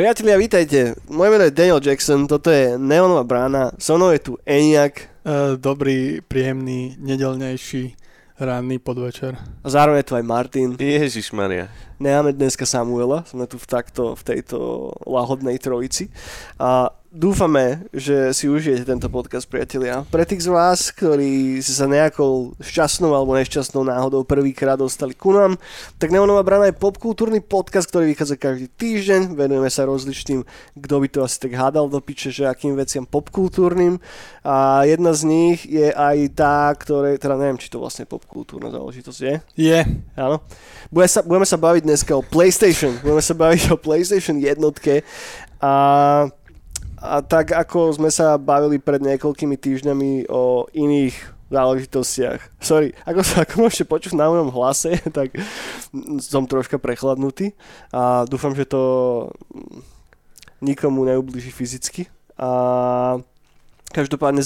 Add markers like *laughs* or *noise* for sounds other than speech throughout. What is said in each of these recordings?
Priatelia, vítajte. Moje meno je Daniel Jackson, toto je Neonová brána, so mnou je tu Eniak. Uh, dobrý, príjemný, nedelnejší ranný podvečer. A zároveň je tu aj Martin. Ježiš Maria. Nemáme dneska Samuela, sme tu v, takto, v tejto lahodnej trojici. A dúfame, že si užijete tento podcast, priatelia. Pre tých z vás, ktorí si sa nejakou šťastnou alebo nešťastnou náhodou prvýkrát dostali ku nám, tak Neonová brana je popkultúrny podcast, ktorý vychádza každý týždeň. Venujeme sa rozličným, kto by to asi tak hádal do piče, že akým veciam popkultúrnym. A jedna z nich je aj tá, ktoré, teda neviem, či to vlastne popkultúrna záležitosť je. Je. Áno. Bude sa, budeme sa baviť dneska o PlayStation. Budeme sa baviť o PlayStation jednotke. A, a tak ako sme sa bavili pred niekoľkými týždňami o iných záležitostiach. Sorry, ako sa ako môžete počuť na mojom hlase, *laughs* tak som troška prechladnutý a dúfam, že to nikomu neublíži fyzicky. A Každopádne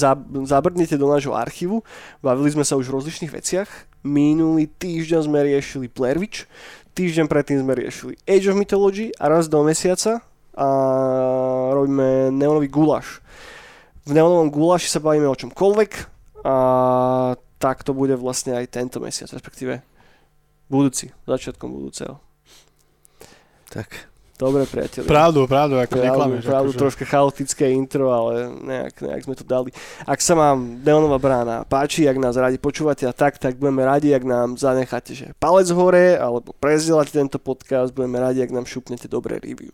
zabrdnite do nášho archívu. Bavili sme sa už v rozličných veciach. Minulý týždeň sme riešili Witch, týždeň predtým sme riešili Age of Mythology a raz do mesiaca a robíme neonový gulaš. V neonovom gulaši sa bavíme o čomkoľvek a tak to bude vlastne aj tento mesiac, respektíve budúci, začiatkom budúceho. Tak. Dobre, priateľ. Pravdu, pravdu, ako pravdu, neklameš. Pravdu, akože. troška chaotické intro, ale nejak, nejak sme to dali. Ak sa vám Deonová brána páči, ak nás radi počúvate a tak, tak budeme radi, ak nám zanecháte že palec hore, alebo prezdielate tento podcast, budeme radi, ak nám šupnete dobré review.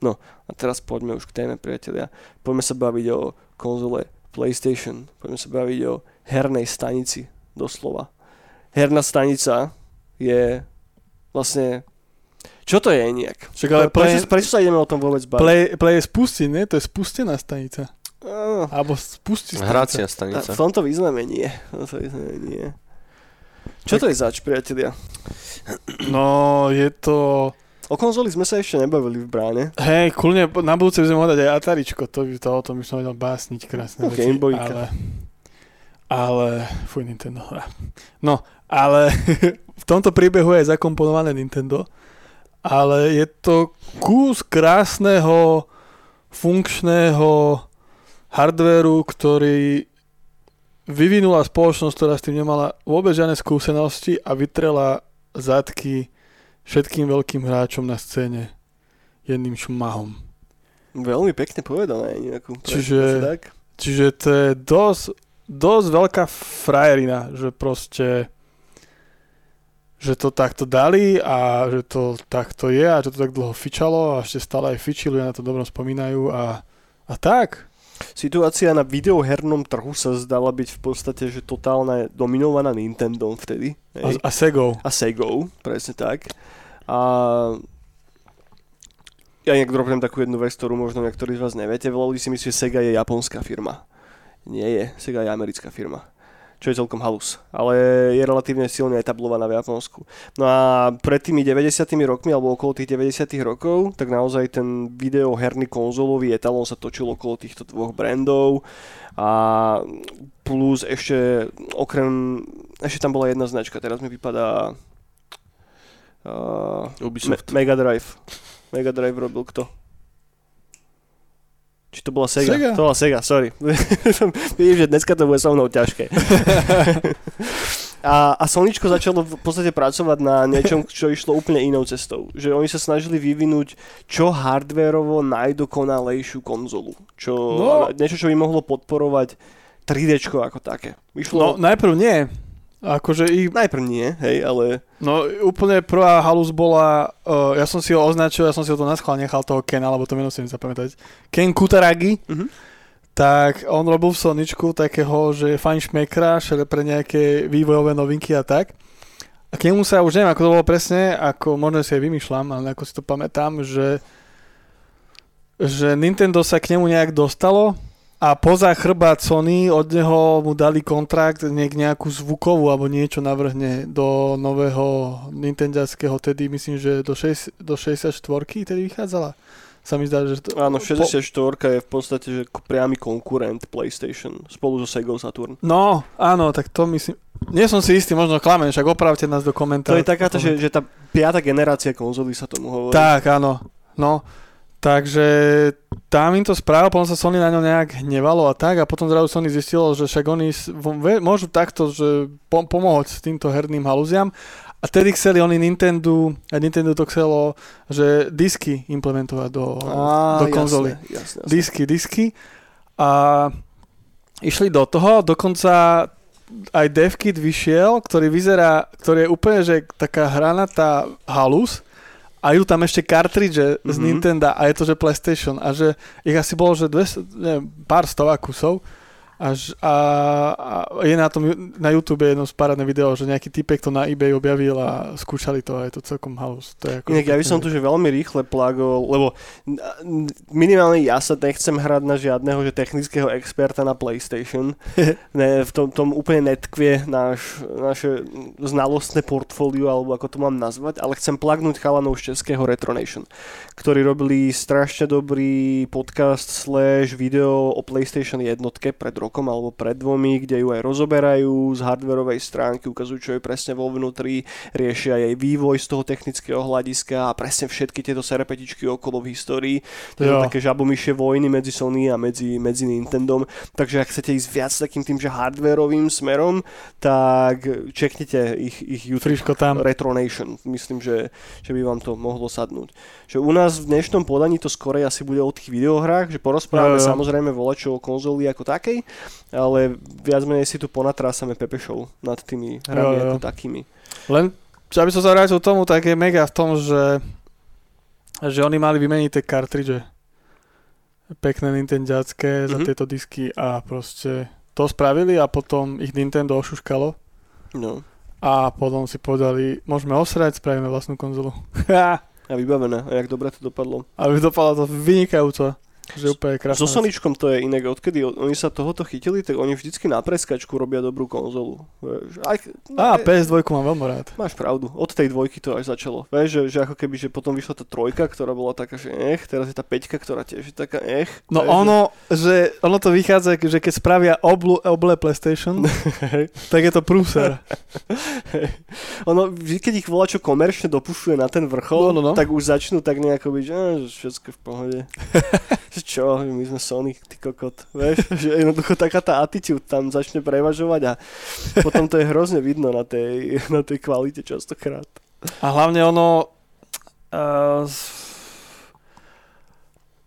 No, a teraz poďme už k téme, priatelia. Poďme sa baviť o konzole PlayStation. Poďme sa baviť o hernej stanici, doslova. Herná stanica je vlastne čo to je nejak? Však ale prečo, play, prečo sa ideme o tom vôbec baviť? play, play je spustiť, nie? To je spustená stanica. Uh, Alebo spustiť stanica. Hracia v stanica. tomto význame nie. V tomto význame nie. Čo to je zač, priatelia? No, je to... O konzoli sme sa ešte nebavili v bráne. Hej, kľudne, na budúce by sme mohli dať aj Ataričko, to, by, to o tom by som vedel básniť krásne No, veci. Ale, ale, fuj, Nintendo. No, ale *laughs* v tomto príbehu je zakomponované Nintendo, ale je to kus krásneho, funkčného hardvéru, ktorý vyvinula spoločnosť, ktorá s tým nemala vôbec žiadne skúsenosti a vytrela zadky všetkým veľkým hráčom na scéne jedným šmahom. Veľmi pekne povedané. Nejakú, Čiže- tak. Čiže to je dosť, dosť veľká frajerina, že proste že to takto dali a že to takto je a že to tak dlho fičalo a ešte stále aj fičili, na to dobrom spomínajú a, a tak. Situácia na videohernom trhu sa zdala byť v podstate, že totálne dominovaná Nintendo vtedy. A, Hej. a Segou. a Segou, presne tak. A ja nejak drobnem takú jednu vec, ktorú možno niektorí z vás neviete. Veľa ľudí si myslí, že Sega je japonská firma. Nie je, Sega je americká firma. Čo je celkom halus. Ale je relatívne silne etablovaná v Japonsku. No a pred tými 90 rokmi, alebo okolo tých 90 rokov, tak naozaj ten videoherný konzolový etalón sa točil okolo týchto dvoch brandov. A plus ešte okrem, ešte tam bola jedna značka, teraz mi vypadá uh, Ubisoft. Me- Mega Drive. Mega Drive robil kto? Či to bola Sega? Sega. To bola Sega, sorry. *laughs* Vidím, že dneska to bude so mnou ťažké. *laughs* a, a Soničko začalo v podstate pracovať na niečom, čo išlo úplne inou cestou. Že oni sa snažili vyvinúť čo hardwareovo najdokonalejšiu konzolu. Čo, No. Niečo, čo by mohlo podporovať 3D ako také. No, Išlo, najprv nie. Akože ich, najprv nie, hej, ale no úplne prvá halus bola, uh, ja som si ho označil, ja som si ho to na schvál nechal toho Kena, lebo to meno si zapamätať. Ken Kutaragi, Mhm. tak on robil v Soničku takého, že fajn šmekra, pre nejaké vývojové novinky a tak. A k nemu sa už neviem, ako to bolo presne, ako možno si aj vymýšľam, ale ako si to pamätám, že že Nintendo sa k nemu nejak dostalo a poza chrbát Sony od neho mu dali kontrakt niek nejakú zvukovú alebo niečo navrhne do nového Nintendiackého, tedy myslím, že do, 6, do 64 tedy vychádzala. sa mi zdá, že to... Áno, po- 64 je v podstate že priamy konkurent PlayStation spolu so Sega Saturn. No, áno, tak to myslím... Nie som si istý, možno klamem, však opravte nás do To komentárov. je taká, že, že tá piata generácia konzoly sa tomu hovorí. Tak, áno. No, takže tam im to spravil, potom sa Sony na ňo nejak hnevalo a tak a potom zrazu Sony zistilo, že však oni môžu takto, že pom- pomôcť týmto herným halúziam a tedy chceli oni Nintendo, a Nintendo to chcelo, že disky implementovať do, Á, do konzoly. Jasné, jasné, jasné. disky, disky a išli do toho, dokonca aj DevKit vyšiel, ktorý vyzerá, ktorý je úplne, že taká hranatá halus a idú tam ešte kartridže mm-hmm. z Mhm. Nintendo a je to, že PlayStation a že ich asi bolo, že 200, neviem, pár stovák kusov až, a, a je na tom, na YouTube jedno spárane video, že nejaký typek to na eBay objavil a skúšali to a je to celkom halus. To je ako Inak ja by som tu že veľmi rýchle plagol, lebo minimálne ja sa nechcem hrať na žiadneho že technického experta na PlayStation. *laughs* ne, v tom, tom úplne netkvie náš, naše znalostné portfólio, alebo ako to mám nazvať, ale chcem plagnúť chalanov z českého Retronation, ktorí robili strašne dobrý podcast slash video o PlayStation jednotke pred rokom alebo pred dvomi, kde ju aj rozoberajú z hardwareovej stránky, ukazujú, čo je presne vo vnútri, riešia jej vývoj z toho technického hľadiska a presne všetky tieto serepetičky okolo v histórii. To Jo. také žabomyšie vojny medzi Sony a medzi, medzi Nintendom. Takže ak chcete ísť viac takým tým, že hardwareovým smerom, tak čeknite ich, ich YouTube Friško tam. Retronation. Myslím, že, že by vám to mohlo sadnúť. Že u nás v dnešnom podaní to skorej asi bude o tých videohrách, že porozprávame Jo, jo. samozrejme volačo o konzoli ako takej, ale viac menej si tu ponatrásame Pepe Show nad tými hrami Jo, jo. ako takými. Len, že aby som sa vrátil tomu, tak je mega v tom, že, že oni mali vymeniť tie kartridže. Pekné nintendiacké za Mhm. tieto disky a proste to spravili a potom ich Nintendo ošuškalo No. a potom si povedali, môžeme osrať, spravíme vlastnú konzolu. *laughs* A vybavené. A jak dobre to dopadlo. a dopadlo to vynikajúco. Že úplne krásne. So Soničkom to je inak, odkedy oni sa tohoto chytili, tak oni vždycky na preskačku robia dobrú konzolu. Aj, Á, aj- PS2 mám veľmi rád. Máš pravdu, od tej dvojky to až začalo. Vieš, že, že ako keby, že potom vyšla tá trojka, ktorá bola taká, že ech, teraz je tá peťka, ktorá tiež je taká ech. No Vieš, ono, že ono to vychádza, že keď spravia oblu, oble PlayStation, *laughs* tak je to prúser. Ono, keď ich volá čo komerčne dopušuje na ten vrchol, No, no, no. tak už začnú tak nejako byť, že, všetko v pohode. *laughs* čo, my sme Sony, ty kokot. Vieš, že jednoducho taká tá attitude tam začne prevažovať a potom to je hrozne vidno na tej, na tej kvalite častokrát. A hlavne ono... Uh,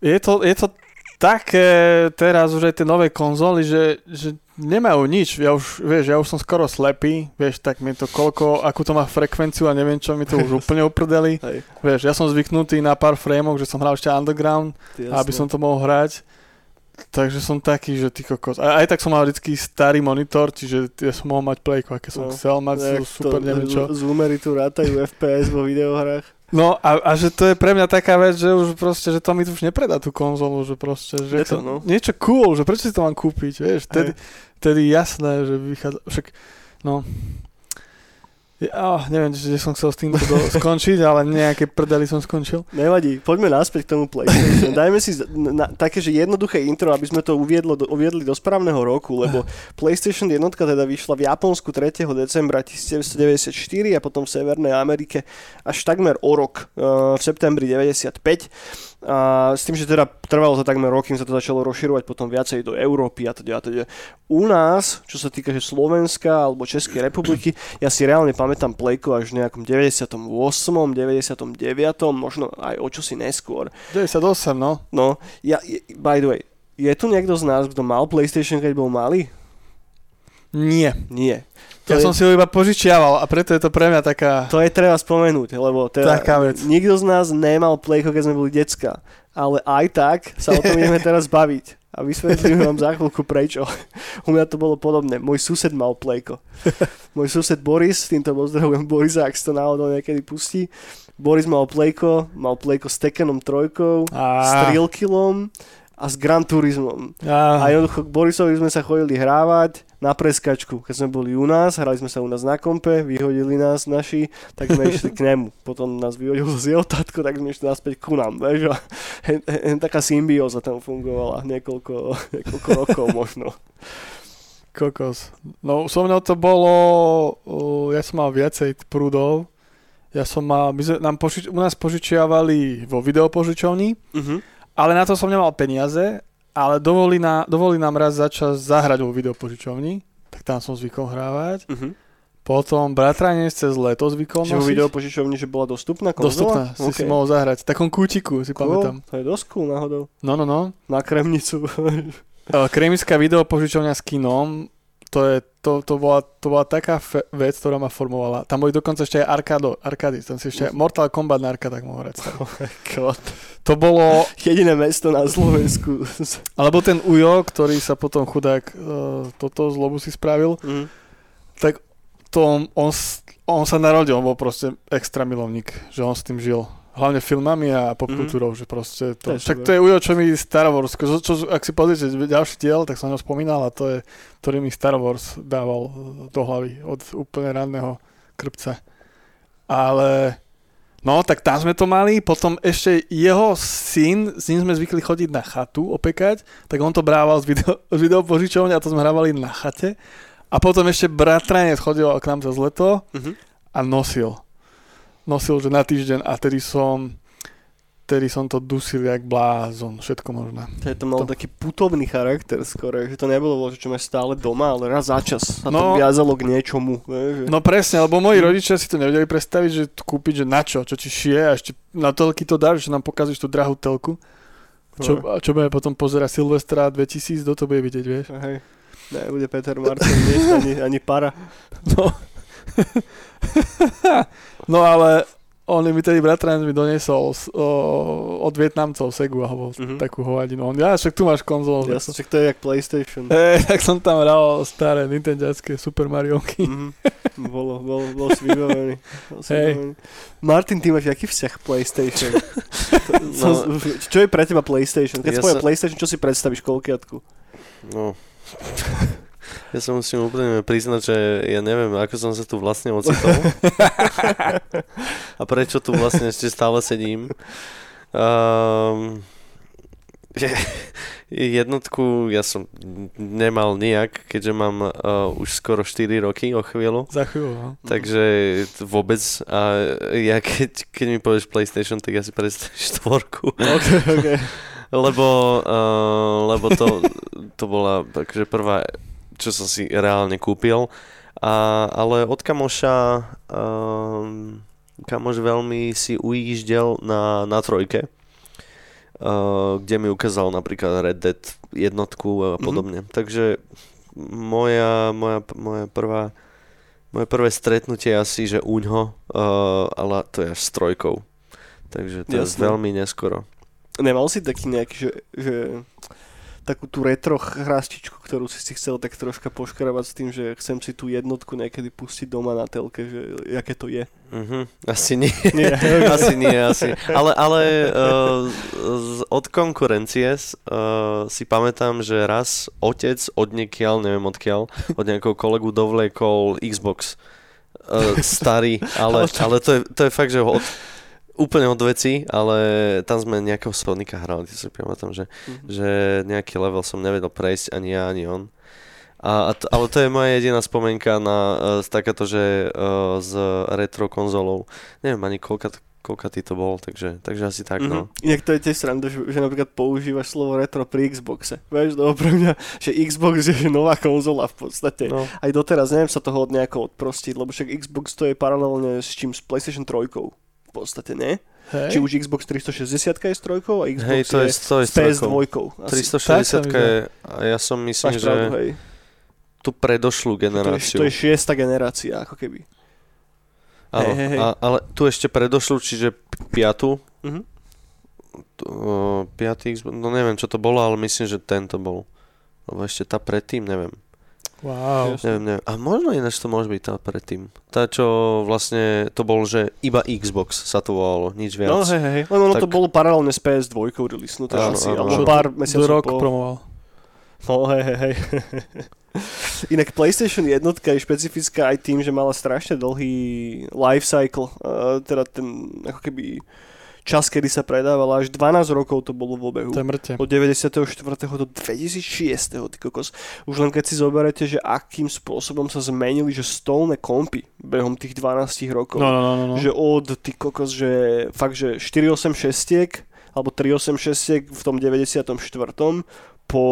je, to, je to také teraz už aj tie nové konzoly, že, že nemajú nič. Ja už, vieš, ja už som skoro slepý, vieš, tak mi to koľko, akú to má frekvenciu a neviem čo, mi to už *laughs* úplne uprdeli. Hej, Vieš, ja som zvyknutý na pár frameov, že som hral ešte Underground, ty aby som to mohol hrať. Takže som taký, že ty kokos. A aj tak som mal vždycky starý monitor, čiže ja som mohol mať plejku, aké som No, chcel mať, Jak super, neviem čo. Zoomery tu rátajú FPS vo videohrách. No a, a že to je pre mňa taká vec, že už proste, že to mi už nepredá tú konzolu, že proste, že Je to, no. niečo cool, že prečo si to mám kúpiť, vieš, vtedy, vtedy jasné, že vychádza, však, no, ja, neviem, že som chcel s týmto skončiť, ale nejaké prdeli som skončil. Nevadí, poďme naspäť k tomu PlayStation. Dajme si z- na, také, že jednoduché intro, aby sme to uviedlo, do, uviedli do správneho roku, lebo PlayStation jednotka teda vyšla v Japonsku 3. decembra 1994 a potom v Severnej Amerike až takmer o rok, uh, v septembri 95. A s tým, že teda trvalo to takmer rok, kým sa to začalo rozširovať potom viacej do Európy a teda, a teda. U nás, čo sa týka že Slovenska alebo Českej republiky, ja si reálne pamätám Playko až v nejakom 98., 99., možno aj o čosi neskôr. 98, no. No, ja, by the way, je tu niekto z nás, kto mal PlayStation, keď bol malý? Nie. Nie. To Ja je, som si ho iba požičiaval a preto je to pre mňa taká... to je treba spomenúť, lebo teda Taká vec. nikto z nás nemal Playko, keď sme boli decka. Ale aj tak sa o tom ideme *laughs* teraz baviť. A vysvetlím vám za chvíľku prečo. U mňa to bolo podobné. Môj sused mal Playko. *laughs* Môj sused Boris, týmto pozdravujem Borisa, ak si to náhodou niekedy pustí. Boris mal Playko, mal Playko s Tekkenom 3, s Á, Trilkillom a s Gran Turismom. A á, jednoducho k Borisovi sme sa chodili hrávať, na preskačku. Keď sme boli u nás, hrali sme sa u nás na kompe, vyhodili nás naši, tak sme išli k nemu. Potom nás vyhodil z *laughs* jeho tatko, tak sme išli naspäť ku nám. Vieš? A hen, hen, taká symbióza tam fungovala niekoľko, niekoľko rokov možno. Kokos. No so mnou to bolo, ja som mal viacej prúdov. Ja som mal, my sme, nám požič, u nás požičiavali vo videopožičovni, Uh-huh. ale na to som nemal peniaze, ale dovolili, na, dovolili nám raz za čas zahrať vo videopožičovni, tak tam som zvykol hrávať. Uh-huh. Potom bratranec cez leto zvykol Čiže nosiť. videopožičovni, že bola dostupná konzola? Dostupná, si OK. si mohol zahrať. V takom kútiku, si Cool, pamätám. To je dosť cool náhodou. No, no, no. Na kremnicu. *laughs* Kremická videopožičovňa s kinom, to, je, to, to, bola, to bola taká fe- vec, ktorá ma formovala. Tam boli dokonca ešte aj arkádo, arkády, tam si ešte Mortal Kombat na arkádach mohol hrať. *laughs* God. To bolo, Jediné mesto na Slovensku. *laughs* alebo ten Ujo, ktorý sa potom chudák uh, toto zlobu si spravil, Mhm. tak to on, on, on sa narodil, on bol proste extra milovník, že on s tým žil. Hlavne filmami a popkultúrou, že proste To však to je Ujo, čo mi Star Wars, čo, čo, ak si pozriete ďalší diel, tak som ho spomínal a to je, ktorý mi Star Wars dával do hlavy od úplne ranného krpca. Ale no, tak tam sme to mali, potom ešte jeho syn, s ním sme zvykli chodiť na chatu opekať, tak on to brával z video, z videopožičovne a to sme hrávali na chate. A potom ešte bratranec chodil k nám cez leto Mhm. a nosil. Nosil, že na týždeň a tedy som tedy som to dusil jak blázon, všetko možné. To je to malo To- taký putovný charakter skoro, že to nebolo, že čo máš stále doma, ale raz za čas sa to No. viazalo k niečomu. Vieš, že... No presne, lebo moji rodičia si to nevedeli predstaviť, že to kúpiť, že na čo, čo ti šije a ešte na telky to dáš, že nám pokazíš tú drahú telku. Čo, a čo budeme potom pozerať Silvestra 2000, kto to bude vidieť, vieš? Hej. Nebude Peter Martin, ani, ani para. *laughs* No. *laughs* no ale on mi tedy bratranec mi doniesol o, od Vietnamcov Segu alebo Mhm. mm-hmm. takú hovadinu. On, ja, však tu máš konzolu. Jasne, však to je jak PlayStation. Hej, *laughs* tak som tam hral staré Nintendiacké Super Marionky. Mhm. *laughs* Bolo, bol, bol si vybavený. Bol vybavený. Martin, ty máš aký vzťah PlayStation? No. no. Čo je pre teba PlayStation? Keď Ja ja sa- PlayStation, čo si predstavíš koľkiatku? No. Ja sa musím úplne priznať, že ja neviem, ako som sa tu vlastne ocitol. *laughs* A prečo tu vlastne ešte stále sedím. Um, jednotku ja som nemal nejak, keďže mám uh, už skoro 4 roky o chvíľu. Za chvíľu, no. Takže vôbec. A ja keď, keď mi povieš PlayStation, tak ja si predstavím štvorku. *laughs* OK, OK. Lebo, uh, lebo to, to bola takže prvá, čo som si reálne kúpil. A, ale od kamoša, um, kamoš veľmi si ujíždel na, na trojke, uh, kde mi ukázal napríklad Red Dead jednotku a podobne. Mm-hmm. Takže moja, moja, moja prvá moje prvé stretnutie je asi, že uňho, uh, ale to je až s trojkou. Takže to je Jasné. veľmi neskoro. Nemal si taký nejaký, že, že takú tú retro hrastičku, ktorú si si chcel tak troška poškrabať s tým, že chcem si tú jednotku niekedy pustiť doma na telke, že aké to je. Mhm, asi nie. Nie, *laughs* asi nie, asi. Ale, ale uh, z, od konkurencie uh, si pamätám, že raz otec od niekiaľ, neviem odkiaľ, od nejakého kolegu dovliekol Xbox uh, starý, ale, *laughs* ale to, je, to je fakt, že od, úplne od veci, ale tam sme nejakého Sonika hrali, si pamätám, že, Mhm. že nejaký level som nevedel prejsť, ani ja, ani on. A, a to, ale to je moja jediná spomienka na uh, takáto, že uh, s retro konzolou. Neviem ani koľka, koľka ty to bol, takže, takže asi tak, no. Mhm. Inak to je tiež sranda, že, že napríklad používaš slovo retro pri Xboxe. Vieš, no pre mňa, že Xbox je nová konzola v podstate. no. Aj doteraz neviem sa toho od nejako odprostiť, lebo však Xbox to je paralelne s čím? S PlayStation 3 v podstate, nie? Hej. Či už Xbox 360 je s trojkou a Xbox Hej, to je, to je s PS2. trojkou. asi. 360 je, a ja som myslím, Máš že pravdu, hej. tú predošlú To je, generáciu. to je šiesta generácia, ako keby. Áno, hej, hej, hej. A, ale tu ešte predošlú, čiže piatu. Mhm. Uh, piatý Xbox, no neviem, čo to bolo, ale myslím, že tento bol. Lebo ešte tá predtým, neviem. Wow. Neviem, neviem. A možno ináč to môže byť tá predtým. Tá, čo vlastne to bol, že iba Xbox sa to volalo, nič viac. No hej, hej. Len ono to Tak- bolo paralelne s PS2 releasnuté Áno, asi, áno, alebo pár mesiacov Rock po. promoval. No hej, hej, hej. *laughs* Inak PlayStation jednotka je špecifická aj tým, že mala strašne dlhý life cycle, uh, teda ten ako keby čas, kedy sa predávala, až 12 rokov to bolo v obehu. To je mŕte. Od 94. do 2006. Ty kokos. Už len keď si zoberete, že akým spôsobom sa zmenili, že stolné kompy behom tých 12 rokov. No, no, no, no, no. Že od, ty kokos, že fakt, že 486 alebo 386 v tom 94. po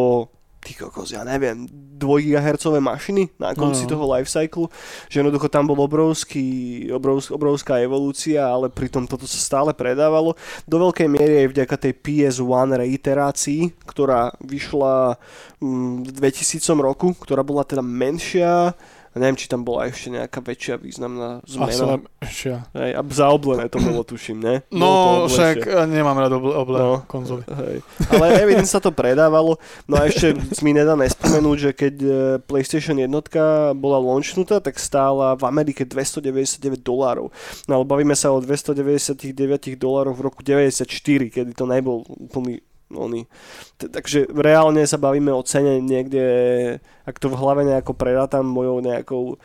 ty kokos, ja neviem, 2 GHz mašiny na konci No, no. toho lifecyclu, že jednoducho tam bol obrovský, obrovsk, obrovská evolúcia, ale pritom toto sa stále predávalo. Do veľkej miery aj vďaka tej PS1 reiterácii, ktorá vyšla mm, v 2000 roku, ktorá bola teda menšia, a neviem, či tam bola ešte nejaká väčšia významná Asi zmena. lepšia. Hej, a zaoblené to bolo, tuším, ne? No, však eh, nemám rád oble, oble No. konzoly. Hej. Ale evidentne sa to predávalo. No a ešte mi nedá nespomenúť, že keď e, PlayStation jednotka bola launchnutá, tak stála v Amerike 299 dolárov. No ale bavíme sa o 299 dolárov v roku 94, kedy to nebol úplný oný. T- Takže reálne sa bavíme o cene niekde, ak to v hlave nejako prerátam mojou nejakou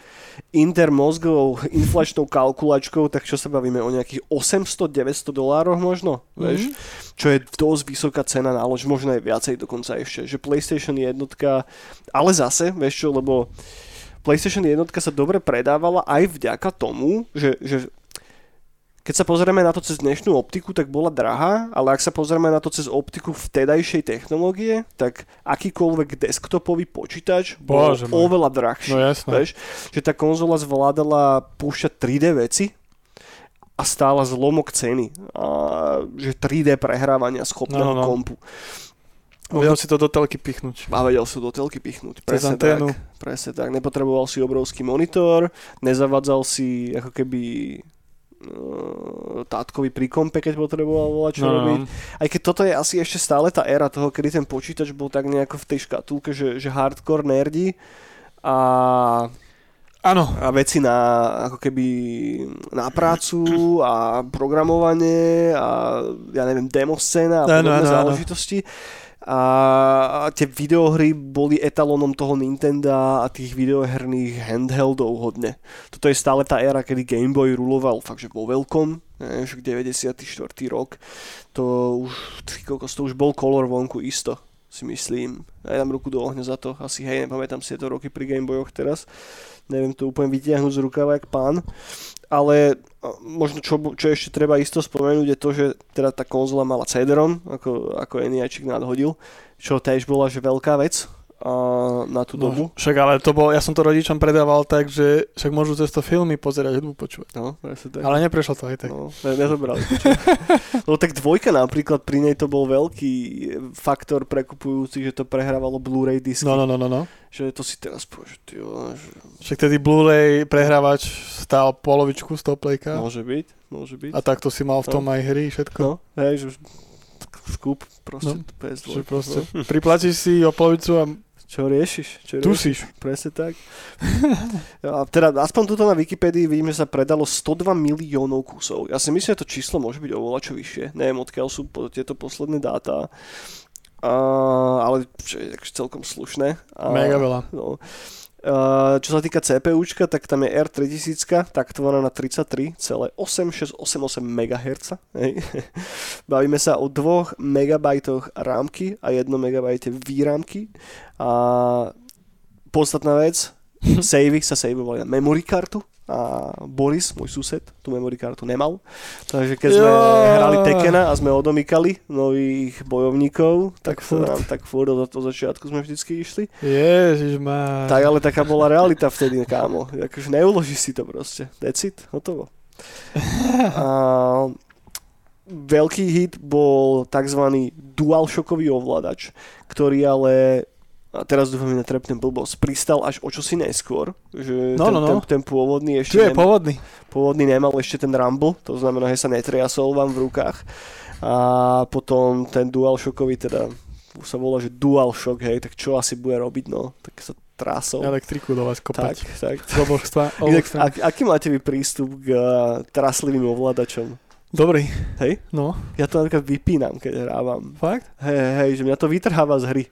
intermozgovou inflačnou kalkulačkou, tak čo sa bavíme o nejakých 800-900 dolároch možno, mm-hmm. vieš? Čo je dosť vysoká cena na lož, možno aj viacej dokonca ešte, že PlayStation jednotka, ale zase, vieš čo, lebo PlayStation jednotka sa dobre predávala aj vďaka tomu, že, že keď sa pozrieme na to cez dnešnú optiku, tak bola drahá, ale ak sa pozrieme na to cez optiku vtedajšej technológie, tak akýkoľvek desktopový počítač bol Bože oveľa drahší. No jasné. Vieš, že tá konzola zvládala púšťať 3D veci a stála zlomok ceny. A, že 3D prehrávania schopného No, no, no. kompu. Vedel si to do telky pichnúť. A vedel si do telky pichnúť. Presne tak. Presne tak. Nepotreboval si obrovský monitor, nezavadzal si ako keby tátkovi pri kompe, keď potreboval volať čo No, no, robiť. no. Aj keď toto je asi ešte stále tá éra toho, kedy ten počítač bol tak nejako v tej škatulke, že, že hardcore nerdi a, Áno. a veci na ako keby na prácu a programovanie a ja neviem, demo scéna a podobné áno, áno. záležitosti. A a tie videohry boli etalónom toho Nintendo a tých videoherných handheldov hodne. Toto je stále tá éra, kedy Game Boy ruloval fakt, vo veľkom, ne, že 94. rok. To už, kokos, to už bol kolor vonku isto, si myslím. Ja dám ruku do ohňa za to. Asi hej, nepamätám si tieto roky pri Game Boyoch teraz. Neviem to úplne vytiahnuť z rukava, jak pán. Ale a, možno čo, čo ešte treba isto spomenúť je to, že teda tá konzola mala CD-ROM, ako, ako Eniačik nadhodil, čo tiež bola že veľká vec a, na tú dobu. No, však ale to bol, ja som to rodičom predával tak, že však môžu cez to filmy pozerať, hudbu počúvať. No, tak. Ale neprešlo to aj tak. No, ne, nezobrali. no *laughs* tak dvojka napríklad, pri nej to bol veľký faktor prekupujúci, že to prehrávalo Blu-ray disky. No, no, no, no, no. Že to si teraz povieš, že Však tedy Blu-ray prehrávač stál polovičku z toho playka. môže byť, môže byť. A takto si mal v tom aj hry, všetko. No, hej, že skup proste No, no, PS2. Že proste No. priplatíš si o polovicu a Čo riešiš? Čo riešiš? tusíš. Presne tak. *laughs* A teda aspoň tuto na Wikipedii vidíme, že sa predalo 102 miliónov kusov. Ja si myslím, že to číslo môže byť oveľa čo vyššie. Neviem, odkiaľ sú tieto posledné dáta. A, ale čo je celkom slušné. A, Mega veľa. No. Uh, čo sa týka CPUčka, tak tam je R3000, taktovaná na 33,8688 MHz. Hej. *laughs* Bavíme sa o 2 MB rámky a 1 MB výrámky. A podstatná vec, *laughs* savey sa savovali na memory kartu a Boris, môj sused, tú memory kartu nemal. Takže keď sme Jo. hrali Tekena a sme odomykali nových bojovníkov, tak, Tak furt. nám, tak furt od, od začiatku sme vždycky išli. Ježiš má. Tak ale taká bola realita vtedy, kámo. Akože neuložíš si to proste. Decid, hotovo. A veľký hit bol tzv. DualShockový ovládač, ktorý ale a teraz dúfam, že netrepnem blbosť, pristal až o čosi neskôr, že No, ten, no, no. Ten, ten pôvodný ešte Tu je nem- pôvodný. pôvodný nemal ešte ten rumble, to znamená, že sa netriasol vám v rukách. A potom ten DualShockový teda sa volá, že DualShock, hej, tak čo asi bude robiť, no, tak sa trásol. Elektriku do vás tak, kopať. tak. Z oboch strán. ak, aký máte vy prístup k uh, traslivým ovládačom? Dobrý. Hej? No, Ja to napríklad vypínam, keď hrávam. fakt? Hej, hej, že mňa to vytrháva z hry.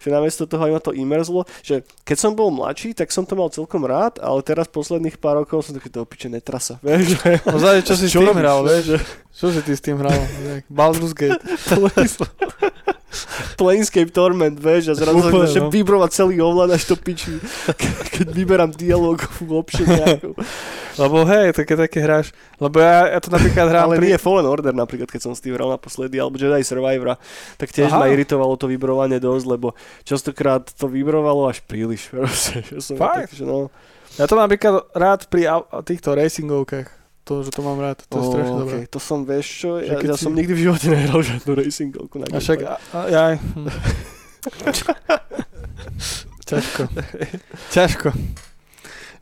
Že namiesto toho aj ma to imerzlo, že keď som bol mladší, tak som to mal celkom rád, ale teraz posledných pár rokov som taký to opiče netrasa. *laughs* Vieš, že... No záleží, čo si s tým robíš, hral, vieš? Čo si ty s tým hral? *laughs* Baldur's Gate. *laughs* *laughs* Planescape Torment, vieš, a zrazu Úplne, začne no. vibrovať celý ovládač to piči, keď vyberám dialogovú option nejakú. Lebo hej, také, také hráš. Lebo ja, ja to napríklad hrám Ale nie Fallen Order napríklad, keď som s tým hral naposledy, alebo Jedi Survivora, tak tiež Aha. ma iritovalo to vibrovanie dosť, lebo častokrát to vibrovalo až príliš. *laughs* Proste, že som Fakt? Tak, že no, Ja to mám napríklad rád pri týchto racingovkách. To, že to mám rád, to je Ó, strašne okej, dobré. To som, vieš čo, Že ja, keď ja si- som nikdy v živote nehral žiadnu racingovku na A však, Gamepad. a, a, jaj. hm. *laughs* Ťažko. Ťažko.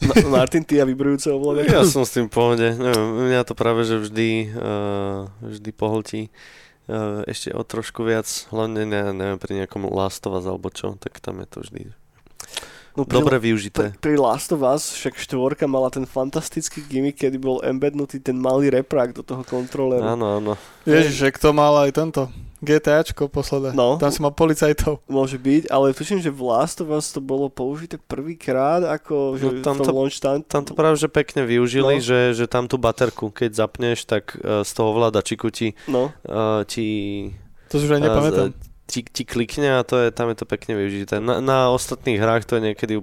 Ma- Martin, ty a vibrujúce ovládače? Ja som s tým v pohode. Neviem, mňa to práve, že vždy, uh, vždy pohltí uh, ešte o trošku viac, hlavne ne, neviem, pri nejakom Last of Us alebo čo, tak tam je to vždy no, pri, dobre využité. pri Last of Us však štvorka mala ten fantastický gimmick, kedy bol embednutý ten malý reprák do toho kontroleru. Áno, áno. Ježiš, že kto mal aj tento GTAčko posledné. No. Tam si mal policajtov. Môže byť, ale tuším, že v Last of Us to bolo použité prvýkrát, ako že No, v tam tom to- launch time. Tam to práve, že pekne využili, No. že, že tam tú baterku, keď zapneš, tak uh, z toho ovládačiku ti, No, uh, ti, To si už aj uh, nepamätám. Ti, ti klikne a to je, tam je to pekne využité. Na, na ostatných hrách to je niekedy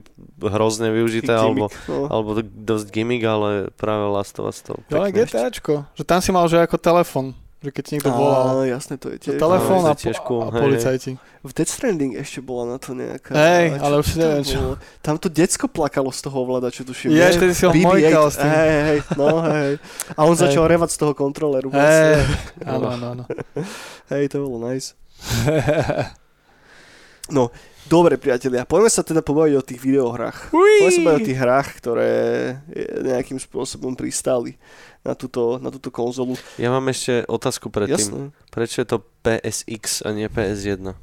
hrozne využité, alebo, gimmick, no. alebo dosť gimmick, ale práve Last of Us to Jo, aj. GTAčko. Že tam si mal, že ako telefon. Že keď ti niekto volal. Á, jasné, to je tiež. telefón to a, tiež cool, a hej, policajti. V Death Stranding ešte bola na to nejaká... Hej, čo- ale už si neviem, čo. bolo? Tam to decko plakalo z toho ovládača, tuším. Je, vtedy si ho BB-8, mojkal s tým. Hej, hej, no hej. A on Hej. začal revať z toho kontroleru. Hej, áno, áno, áno. *laughs* Hej, to bolo nice. *laughs* No, dobre priatelia, poďme sa teda pobaviť o tých videohrách. Poďme sa o tých hrách, ktoré eh, nejakým spôsobom pristali na túto, na túto konzolu. Ja mám ešte otázku predtým. Prečo je to PSX a nie PS1?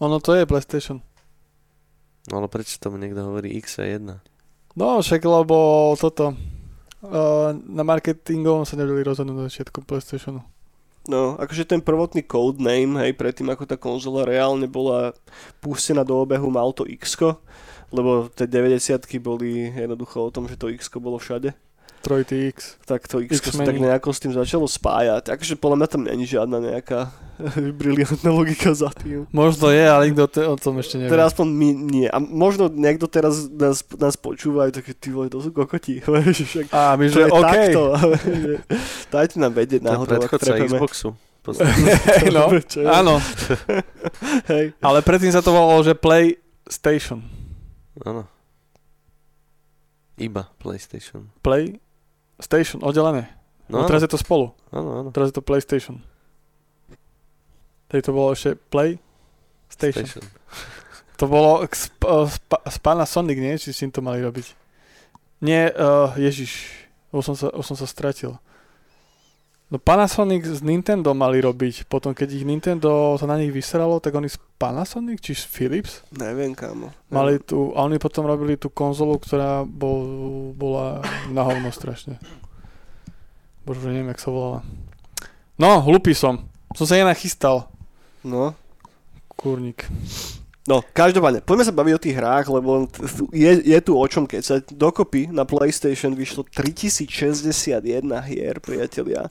Ono to je PlayStation. No ale prečo tomu niekto hovorí X a 1? No, však lebo toto... Uh, na marketingovom sa nevedeli rozhodnúť na začiatku PlayStationu. No, akože ten prvotný codename, hej, predtým ako tá konzola reálne bola pustená do obehu, mal to x lebo tie 90 boli jednoducho o tom, že to x bolo všade. Trojty X. Tak to x sa X-meni. tak nejako s tým začalo spájať. Takže podľa mňa tam není žiadna nejaká *laughs* briliantná logika za tým. Možno je, ale nikto te, o tom ešte nevie. Teda aspoň my nie. A možno niekto teraz nás, nás počúva aj také, ty vole, to sú kokoti. *laughs* Však, A my, to že je OK. takto. že *laughs* Dajte nám vedieť náhodou, ak trepeme. Xboxu. No, áno. Hej. Ale predtým sa to volalo, že PlayStation. Áno. Iba PlayStation. PlayStation, oddelené. No, No, teraz je to spolu. áno, áno. Teraz je to PlayStation. Tady to bolo ešte PlayStation. Station. *laughs* To bolo k sp- uh, sp- z Panasonic, nie? Či s tým to mali robiť? Nie, uh, ježiš, už som, sa, už som sa stratil. No Panasonic z Nintendo mali robiť, potom keď ich Nintendo sa na nich vyseralo, tak oni z Panasonic či z Philips Neviem, kámo. mali tu, a oni potom robili tú konzolu, ktorá bol, bola na hovno strašne. Bože, neviem, jak sa volala. No, hlupý som. Som sa nenachystal. No. Kurník. No, každopádne, poďme sa baviť o tých hrách, lebo je, je tu o čom keď sa dokopy na PlayStation vyšlo 3061 hier, priatelia.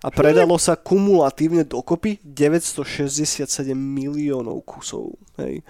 A predalo sa kumulatívne dokopy 967 miliónov kusov. Hej.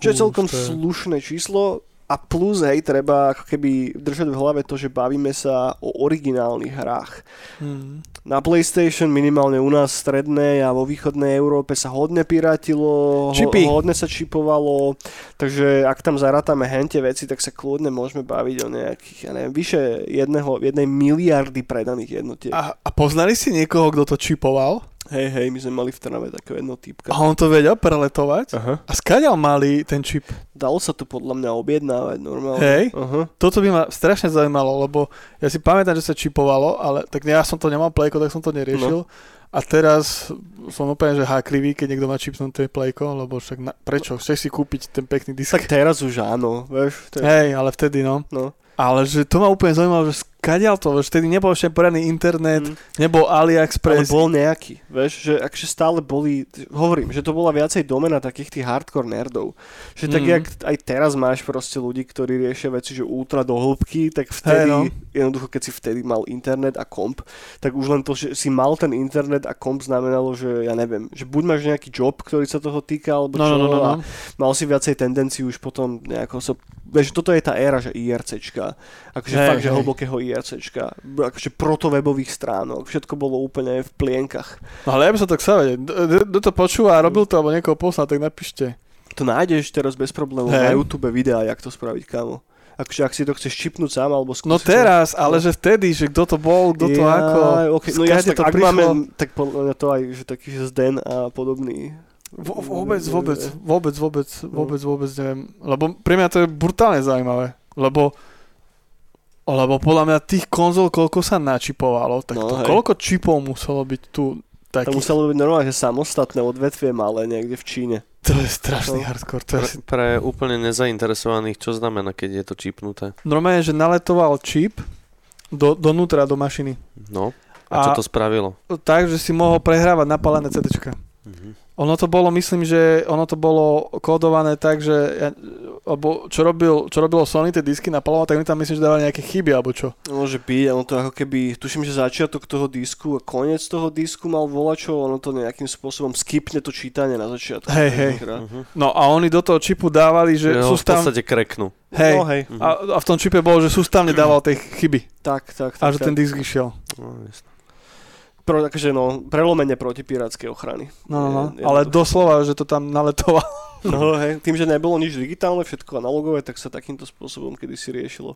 Čo je celkom slušné číslo a plus, hej, treba ako keby držať v hlave to, že bavíme sa o originálnych hrách. Hmm. Na PlayStation minimálne u nás v strednej a vo východnej Európe sa hodne pirátilo, ho, Čipy. hodne sa čipovalo, takže ak tam zarátame hente veci, tak sa kľudne môžeme baviť o nejakých, ja neviem, vyše jedného, jednej miliardy predaných jednotiek. A, a poznali si niekoho, kto to čipoval? Hej, hej, my sme mali v Trnave takého jedného typka. A on to vedel preletovať? Aha. A skáďal mali ten čip? Dalo sa to podľa mňa objednávať normálne. Hej. Aha. Toto by ma strašne zaujímalo, lebo ja si pamätám, že sa čipovalo, ale tak ja som to nemal plejko, tak som to neriešil. A teraz som úplne, že háklivý, keď niekto má čipnuté plejko, lebo však na, prečo? Chceš si kúpiť ten pekný disk? Tak teraz už áno, vieš. Je, Hej, ale vtedy no. no. Ale že to ma úplne zaujímalo, že kadiaľ to, že vtedy nebol ešte poriadny internet, Mm. nebol Ale AliExpress. bol nejaký, vieš, že akže stále boli, hovorím, že to bola viacej domena takých tých hardcore nerdov. Že tak, Mhm. jak aj teraz máš proste ľudí, ktorí riešia veci, že ultra do hĺbky, tak vtedy, Hej, no. jednoducho, keď si vtedy mal internet a komp, tak už len to, že si mal ten internet a komp znamenalo, že ja neviem, že buď máš nejaký job, ktorý sa toho týka, alebo No, čo, no, no, no, a no. mal si viacej tendenciu už potom nejako sa... Vieš, toto je tá éra, že IRCčka. Akože Hej, fakt, že hej. hlbokého IRCčka. Akože protowebových stránok. Všetko bolo úplne v plienkach. No ale ja by som chcel vedieť. Kto to počúva a robil to, alebo niekoho poslal, tak napíšte. To nájdeš teraz bez problémov Hej. na YouTube videá, jak to spraviť, kámo. Akože ak si to chceš čipnúť sám, alebo skúsiť... No teraz, ale že vtedy, že kto to bol, kto to Ja, ako, okay. No jasne, tak to prišlo. máme, tak to aj, že taký že Zden a podobný. Vo- Vôbec, vôbec, vôbec, vôbec, vôbec, vôbec neviem. Lebo pre mňa to je brutálne zaujímavé. Lebo lebo podľa mňa tých konzol, koľko sa načipovalo, tak No, to, hej. koľko čipov muselo byť tu To takých. muselo byť normálne, že samostatné odvetvie malé niekde v Číne. To je strašný No. hardcore. To Pre, je... pre úplne nezainteresovaných, čo znamená, keď je to čipnuté? Normálne, že naletoval čip do, donútra do mašiny. No, a čo A- to spravilo? Tak, že si mohol prehrávať napálené CDčka. Mhm. Ono to bolo, myslím, že ono to bolo kódované tak, že ja, alebo čo, robil, čo robilo Sony, tie disky napalovať, tak mi tam myslím, že dávali nejaké chyby, alebo čo. Môže byť, ono to ako keby, tuším, že začiatok toho disku a koniec toho disku mal volačo, ono to nejakým spôsobom skipne to čítanie na začiatku. Hej, hej. Mhm. No a oni do toho čipu dávali, že Že ho v podstate kreknú. Hej, No hej, Mhm. a, a v tom čipe bolo, že sústavne dával tie chyby. tak, tak, tak. A že tak. ten disk išiel. No, jasne. Pro, akože no, prelomenie proti pirátskej ochrany. No, no, no. Je- je Ale to- doslova, že to tam naletoval. *laughs* No hej, tým, že nebolo nič digitálne, všetko analogové, tak sa takýmto spôsobom kedysi riešilo.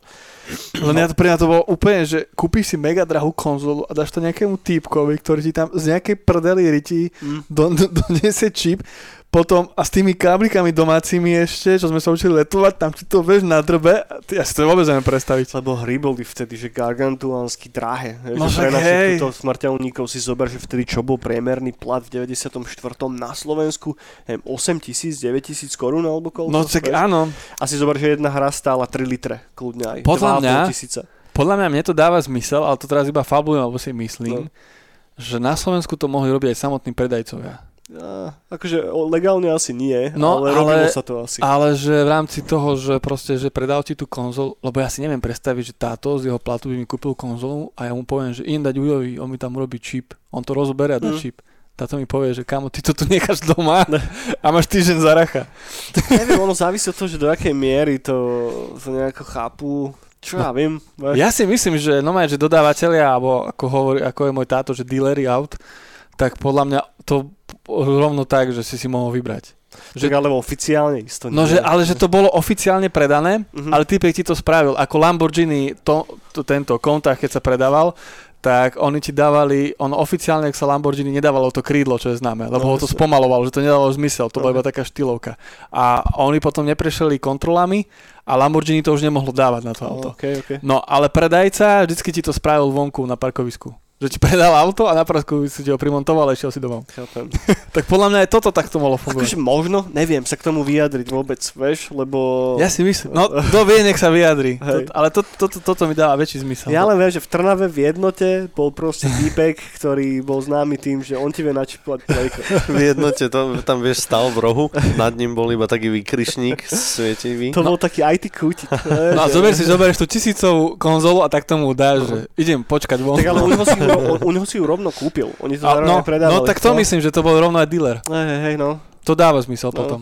Len ja to pre mňa to bolo úplne, že kúpiš si mega drahú konzolu a dáš to nejakému týpkovi, ktorý ti tam z nejakej prdeli rytí Mm. do, do, *laughs* donesie čip, potom a s tými káblikami domácimi ešte, čo sme sa učili letovať, tam ti to vieš na drbe, ja si to vôbec neviem predstaviť. Lebo hry boli vtedy, že gargantuánsky drahé. No že hej. túto smrteľníkov si zober, že vtedy čo bol priemerný plat v 94. na Slovensku, neviem, 8 tisíc, 9 tisíc korún alebo koľko. No tak áno, A si zober, že jedna hra stála 3 litre, kľudne aj. Podľa 2,5 mňa- tisíca. podľa mňa mne to dáva zmysel, ale to teraz iba fabulujem, alebo si myslím, No. že na Slovensku to mohli robiť aj samotní predajcovia. Ja, akože o, legálne asi nie, No, ale, ale- robilo sa to asi. Ale že v rámci toho, že proste, že predal ti tú konzol, lebo ja si neviem predstaviť, že táto z jeho platu by mi kúpil konzolu a ja mu poviem, že idem dať Ujovi, on mi tam urobí čip, on to rozberie a dá Mm. čip. Táto mi povie, že kamo, ty to tu necháš doma a máš týždeň za racha. Neviem, ono závisí od toho, že do akej miery to, to nejako chápu. Čo ja viem. Ja si myslím, že no že dodávateľia, alebo ako, hovorí, ako je môj táto, že dealery aut, tak podľa mňa to rovno tak, že si si mohol vybrať. Tak ale oficiálne isto No, že, ale že to bolo oficiálne predané, Mhm. ale typek ti to spravil. Ako Lamborghini, to, to, tento kontakt, keď sa predával, tak oni ti dávali, on oficiálne, ak sa Lamborghini nedávalo to krídlo, čo je známe, lebo No, ho to spomalovalo, že to nedávalo zmysel, to bola iba taká štýlovka. A oni potom neprešli kontrolami a Lamborghini to už nemohlo dávať na to auto. Okay, okay. No, ale predajca vždycky ti to spravil vonku na parkovisku. Že ti predal auto a na parkovisku ti ho primontoval a išiel si domov. Chápem. *laughs* Tak podľa mňa aj toto takto mohlo Akože fungovať. možno, neviem sa k tomu vyjadriť vôbec, vieš, lebo... Ja si myslím, no kto vie, nech sa vyjadri. Hej. To, ale to, to, to, toto mi dáva väčší zmysel. Ja len viem, že v Trnave v jednote bol proste týpek, ktorý bol známy tým, že on ti vie načipovať plejko. V jednote, to, tam vieš, stal v rohu, nad ním bol iba taký výkrišník svietivý. To bol taký IT kútik. No a zober si, zoberieš tú tisícovú konzolu a tak tomu dáš, že idem počkať von. Tak ale u neho si ju, ro- u neho si ju rovno kúpil. Oni to a, no, predávali. no tak to myslím, že to bol rovno aj dealer. Hej, hej, hej, no. To dáva zmysel No. potom.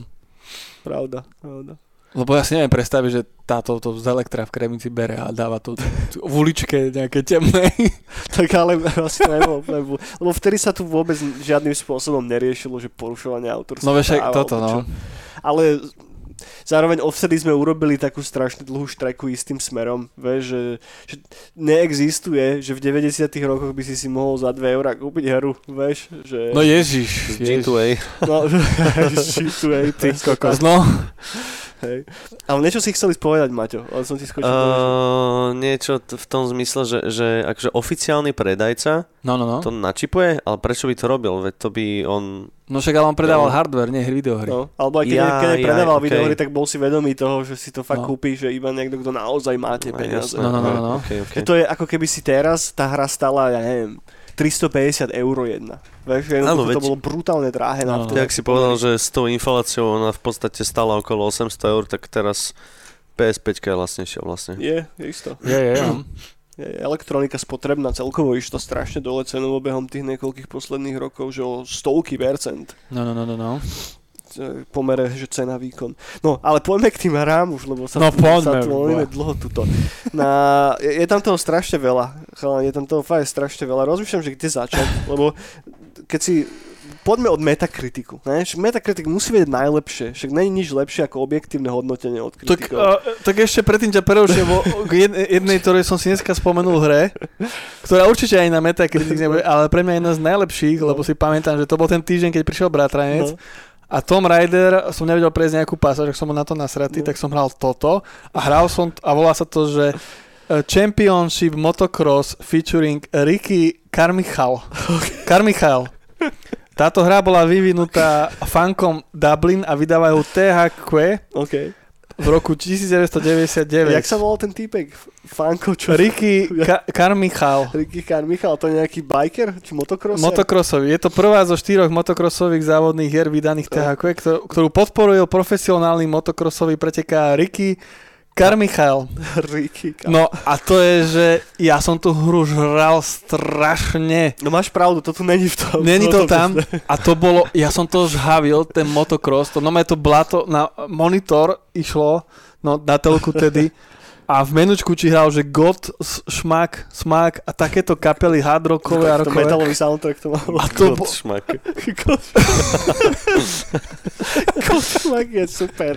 Pravda, pravda. Lebo ja si neviem predstaviť, že táto to z elektra v Kremici bere a dáva to v uličke nejaké temnej. *laughs* Tak ale asi to nebolo, nebolo. Lebo vtedy sa tu vôbec žiadnym spôsobom neriešilo, že porušovanie autorských No vieš, toto no. Ale zároveň odvtedy sme urobili takú strašne dlhú štreku istým smerom, vieš, že, že neexistuje, že v 90 rokoch by si si mohol za 2 eurá kúpiť hru, vieš, že... No ježiš, Z ježiš. G2A. no, *laughs* G2A, Ty kokos, no. Hej. Ale niečo si chceli spovedať, Maťo, ale som ti skočil. Uh... Niečo t- v tom zmysle, že, že akože oficiálny predajca No, no, no. to načipuje, ale prečo by to robil? Veď to by on... No však ale on predával No. hardware, nie hry, videohry. No, alebo aj keď, Ja, keď ja, predával okej. videohry, tak bol si vedomý toho, že si to fakt No. kúpi, že iba niekto, kto naozaj má tie No, peniaze. No, no, no, no, no. Okay, okay. To je ako keby si teraz tá hra stala, ja neviem, 350 eur jedna. Vieš, Áno, to veď- bolo brutálne drahé na No. vtedy. Tak si povedal, že s tou infláciou ona v podstate stala okolo 800 eur, tak teraz PS5 je lacnejšia vlastne. Je, je isto. Je, je, je. Je, elektronika spotrebná celkovo išlo strašne dole cenou behom tých niekoľkých posledných rokov, že o stovky percent. No, no, no, no, no. E, pomere, že cena výkon. No, ale poďme k tým hrám už, lebo sa, No, tu, poďme, sa tu dlho tuto. Na, je, je tam toho strašne veľa, chalani, je tam toho fakt strašne veľa. Rozmýšľam, že kde začať, lebo keď si poďme od Metakritiku. Ne? Však Metacritic musí vedieť najlepšie, však není nič lepšie ako objektívne hodnotenie od Tak, kritikov. uh, tak ešte predtým ťa prerušujem, bo k jed- jednej, ktorej som si dneska spomenul hre, ktorá určite aj na Metacritic nebude, ale pre mňa je jedna z najlepších, lebo si pamätám, že to bol ten týždeň, keď prišiel Bratranec No. A Tom Rider, som nevedel prejsť nejakú pasáž, ak som bol na to nasratý, No. tak som hral toto a hral som, a volá sa to, že uh, Championship Motocross featuring Ricky Carmichael. *laughs* Carmichael. Táto hra bola vyvinutá fankom Dublin a vydávajú THQ OK. V roku 1999. Jak sa volal ten týpek? Fanko, čo? Ricky *laughs* Ka- Carmichael. Ricky Carmichael, to je nejaký biker? Či motocross? Motocrossový. Je to prvá zo štyroch motocrossových závodných hier vydaných THQ, ktorú, podporuje profesionálny motocrossový preteká Ricky Carmichael. Ricky Car- No a to je, že ja som tú hru žral strašne. No máš pravdu, to tu není v tom. Není to tam a to bolo, ja som to žhavil, ten motocross, to no to blato na monitor išlo, no na telku tedy a v menučku ti hral, že God, Šmak, Smak a takéto kapely hard rockové a To rockové. metalový soundtrack to malo. A *laughs* to bo- šmak. Košmak *laughs* je super.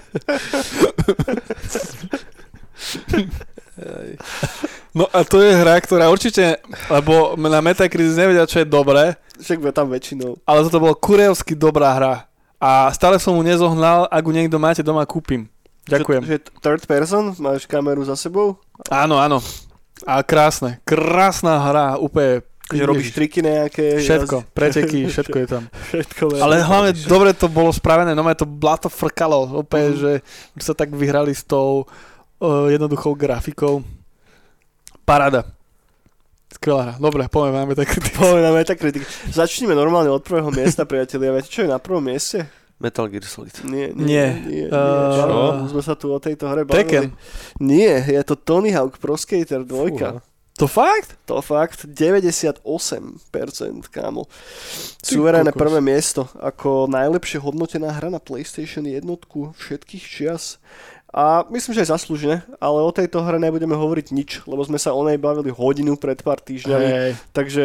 No a to je hra, ktorá určite, lebo na Metacritic nevedia, čo je dobré, Však tam väčšinou. ale toto bolo kurevsky dobrá hra. A stále som mu nezohnal, ak ju niekto máte doma, kúpim. Ďakujem. Že, že third person, máš kameru za sebou, Áno, áno. A krásne. Krásna hra, úplne. že robíš triky nejaké. Všetko, jazd- preteky, všetko je tam. *laughs* Všetko. Ale hlavne dobre to bolo spravené, no to blato frkalo, úplne, Mhm. že sa tak vyhrali s tou uh, jednoduchou grafikou. Paráda. Skvelá hra. Dobre, poďme, máme tak Poďme na Metacritic. Začneme normálne od prvého miesta, priatelia. Viete, čo je na prvom mieste? Metal Gear Solid. Nie, nie, Nie. nie, nie. Uh, Čo? Sme sa tu o tejto hre bavili. Tekken. Nie, je to Tony Hawk Pro Skater 2. Fúha. To fakt? To fakt, 98%, kámo. Suverénne prvé miesto ako najlepšie hodnotená hra na PlayStation jednotku všetkých čias. A myslím, že aj zaslúžne, ale o tejto hre nebudeme hovoriť nič, lebo sme sa o nej bavili hodinu pred pár týždňami. Hej. Takže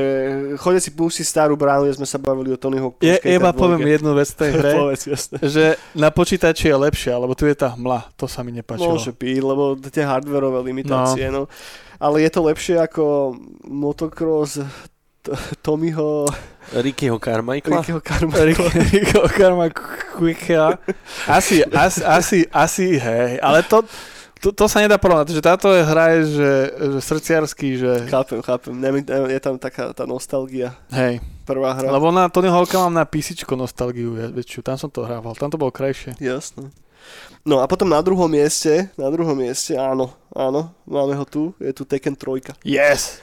chodte si pustiť starú bránu, kde sme sa bavili o Tony Hawk Je, iba 2. poviem jednu vec tej *laughs* hre, Povedz, jasne. že na počítači je lepšia, lebo tu je tá hmla, to sa mi nepáčilo. Môže byť, lebo tie hardwareové limitácie, no. Ale je to lepšie ako motocross Tommyho Rickyho Carmichaela? Rickyho Carmichaela. Karma Quicka. Asi, asi, asi, asi, hej, ale to, to, to sa nedá porovnať, že táto je hra je, že, že srdciarský, že Chápem, chápem. Nemi- Je tam taká tá nostalgia. hej. Prvá hra. Lebo na Tony Hawka mám na PC nostalgiu je- väčšiu, tam som to hrával, tam to bolo krajšie. Jasné. No a potom na druhom mieste, na druhom mieste, áno, áno, máme ho tu, je tu Tekken 3. Yes!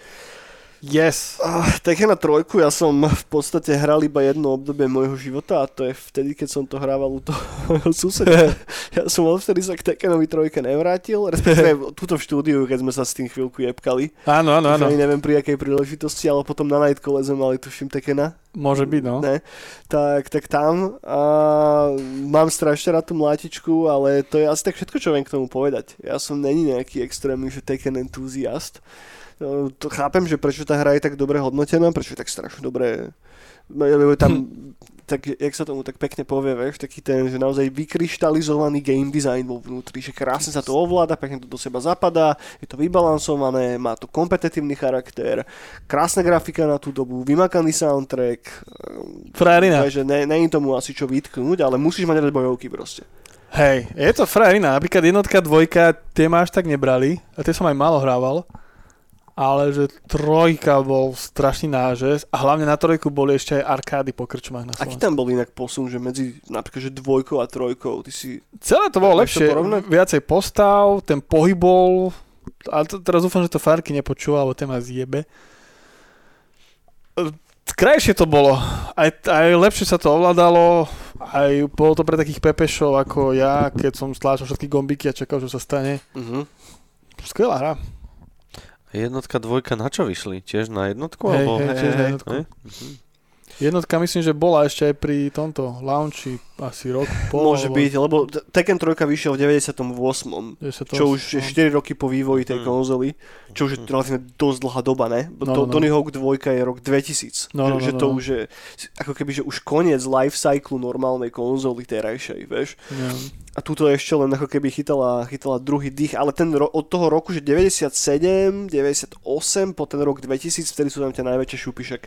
Yes! Ah, Tekkena 3 ja som v podstate hral iba jedno obdobie môjho života a to je vtedy, keď som to hrával u toho *laughs* suseda. *laughs* Ja som odvtedy sa k Tekkenovi 3 nevrátil, respektíve *laughs* tuto v štúdiu, keď sme sa s tým chvíľku jebkali. Áno, áno, áno. Ani neviem pri akej príležitosti, ale potom na Nightcole sme mali tuším Tekkena. Môže byť, no. Ne? Tak, tak tam a mám strašne rád tú mlátičku, ale to je asi tak všetko, čo viem k tomu povedať. Ja som není nejaký extrémny, že Tekken entuziast. No, To chápem, že prečo tá hra je tak dobre hodnotená, prečo je tak strašne dobre no, tam, *laughs* tak, jak sa tomu tak pekne povie, vieš, taký ten, že naozaj vykryštalizovaný game design vo vnútri, že krásne sa to ovláda, pekne to do seba zapadá, je to vybalansované, má to kompetitívny charakter, krásna grafika na tú dobu, vymakaný soundtrack, Frajerina. Takže ne, není tomu asi čo vytknúť, ale musíš mať rád bojovky proste. Hej, je to frajerina. Napríklad jednotka, dvojka, tie ma až tak nebrali. A tie som aj málo hrával. Ale že trojka bol strašný nážes. A hlavne na trojku boli ešte aj arkády po krčmách na Aký Slovensku. tam bol inak posun, že medzi napríklad že dvojkou a trojkou, ty si... Celé to bolo to lepšie. porovnať? Viacej postav, ten pohyb bol... Ale to, teraz dúfam, že to Farky nepočúva, alebo ten ma zjebe. Krajšie to bolo. Aj, aj lepšie sa to ovládalo. Aj bolo to pre takých pepešov ako ja, keď som stláčal všetky gombiky a čakal, čo sa stane. Uh-huh. Skvelá hra. Jednotka, dvojka, na čo vyšli? Tiež na jednotku? Hej, alebo... hej, tiež na jednotku. Hej? Jednotka myslím, že bola ešte aj pri tomto launchi asi rok, pol. Môže alebo byť, lebo Tekken 3 vyšiel v 98. 98, Čo už je no. 4 roky po vývoji tej Mm. konzoly, čo už je relatívne dosť dlhá doba, ne? Bo No, to, no, no. Tony Hawk 2 je rok 2000. No, no, že, že no, to no. už je ako keby, že už koniec life cyclu normálnej konzoly terajšej, vieš? Neviem. A tuto ešte len ako keby chytala, chytala druhý dých, ale ten ro- od toho roku, že 97, 98 po ten rok 2000, vtedy sú tam tie najväčšie šupy, však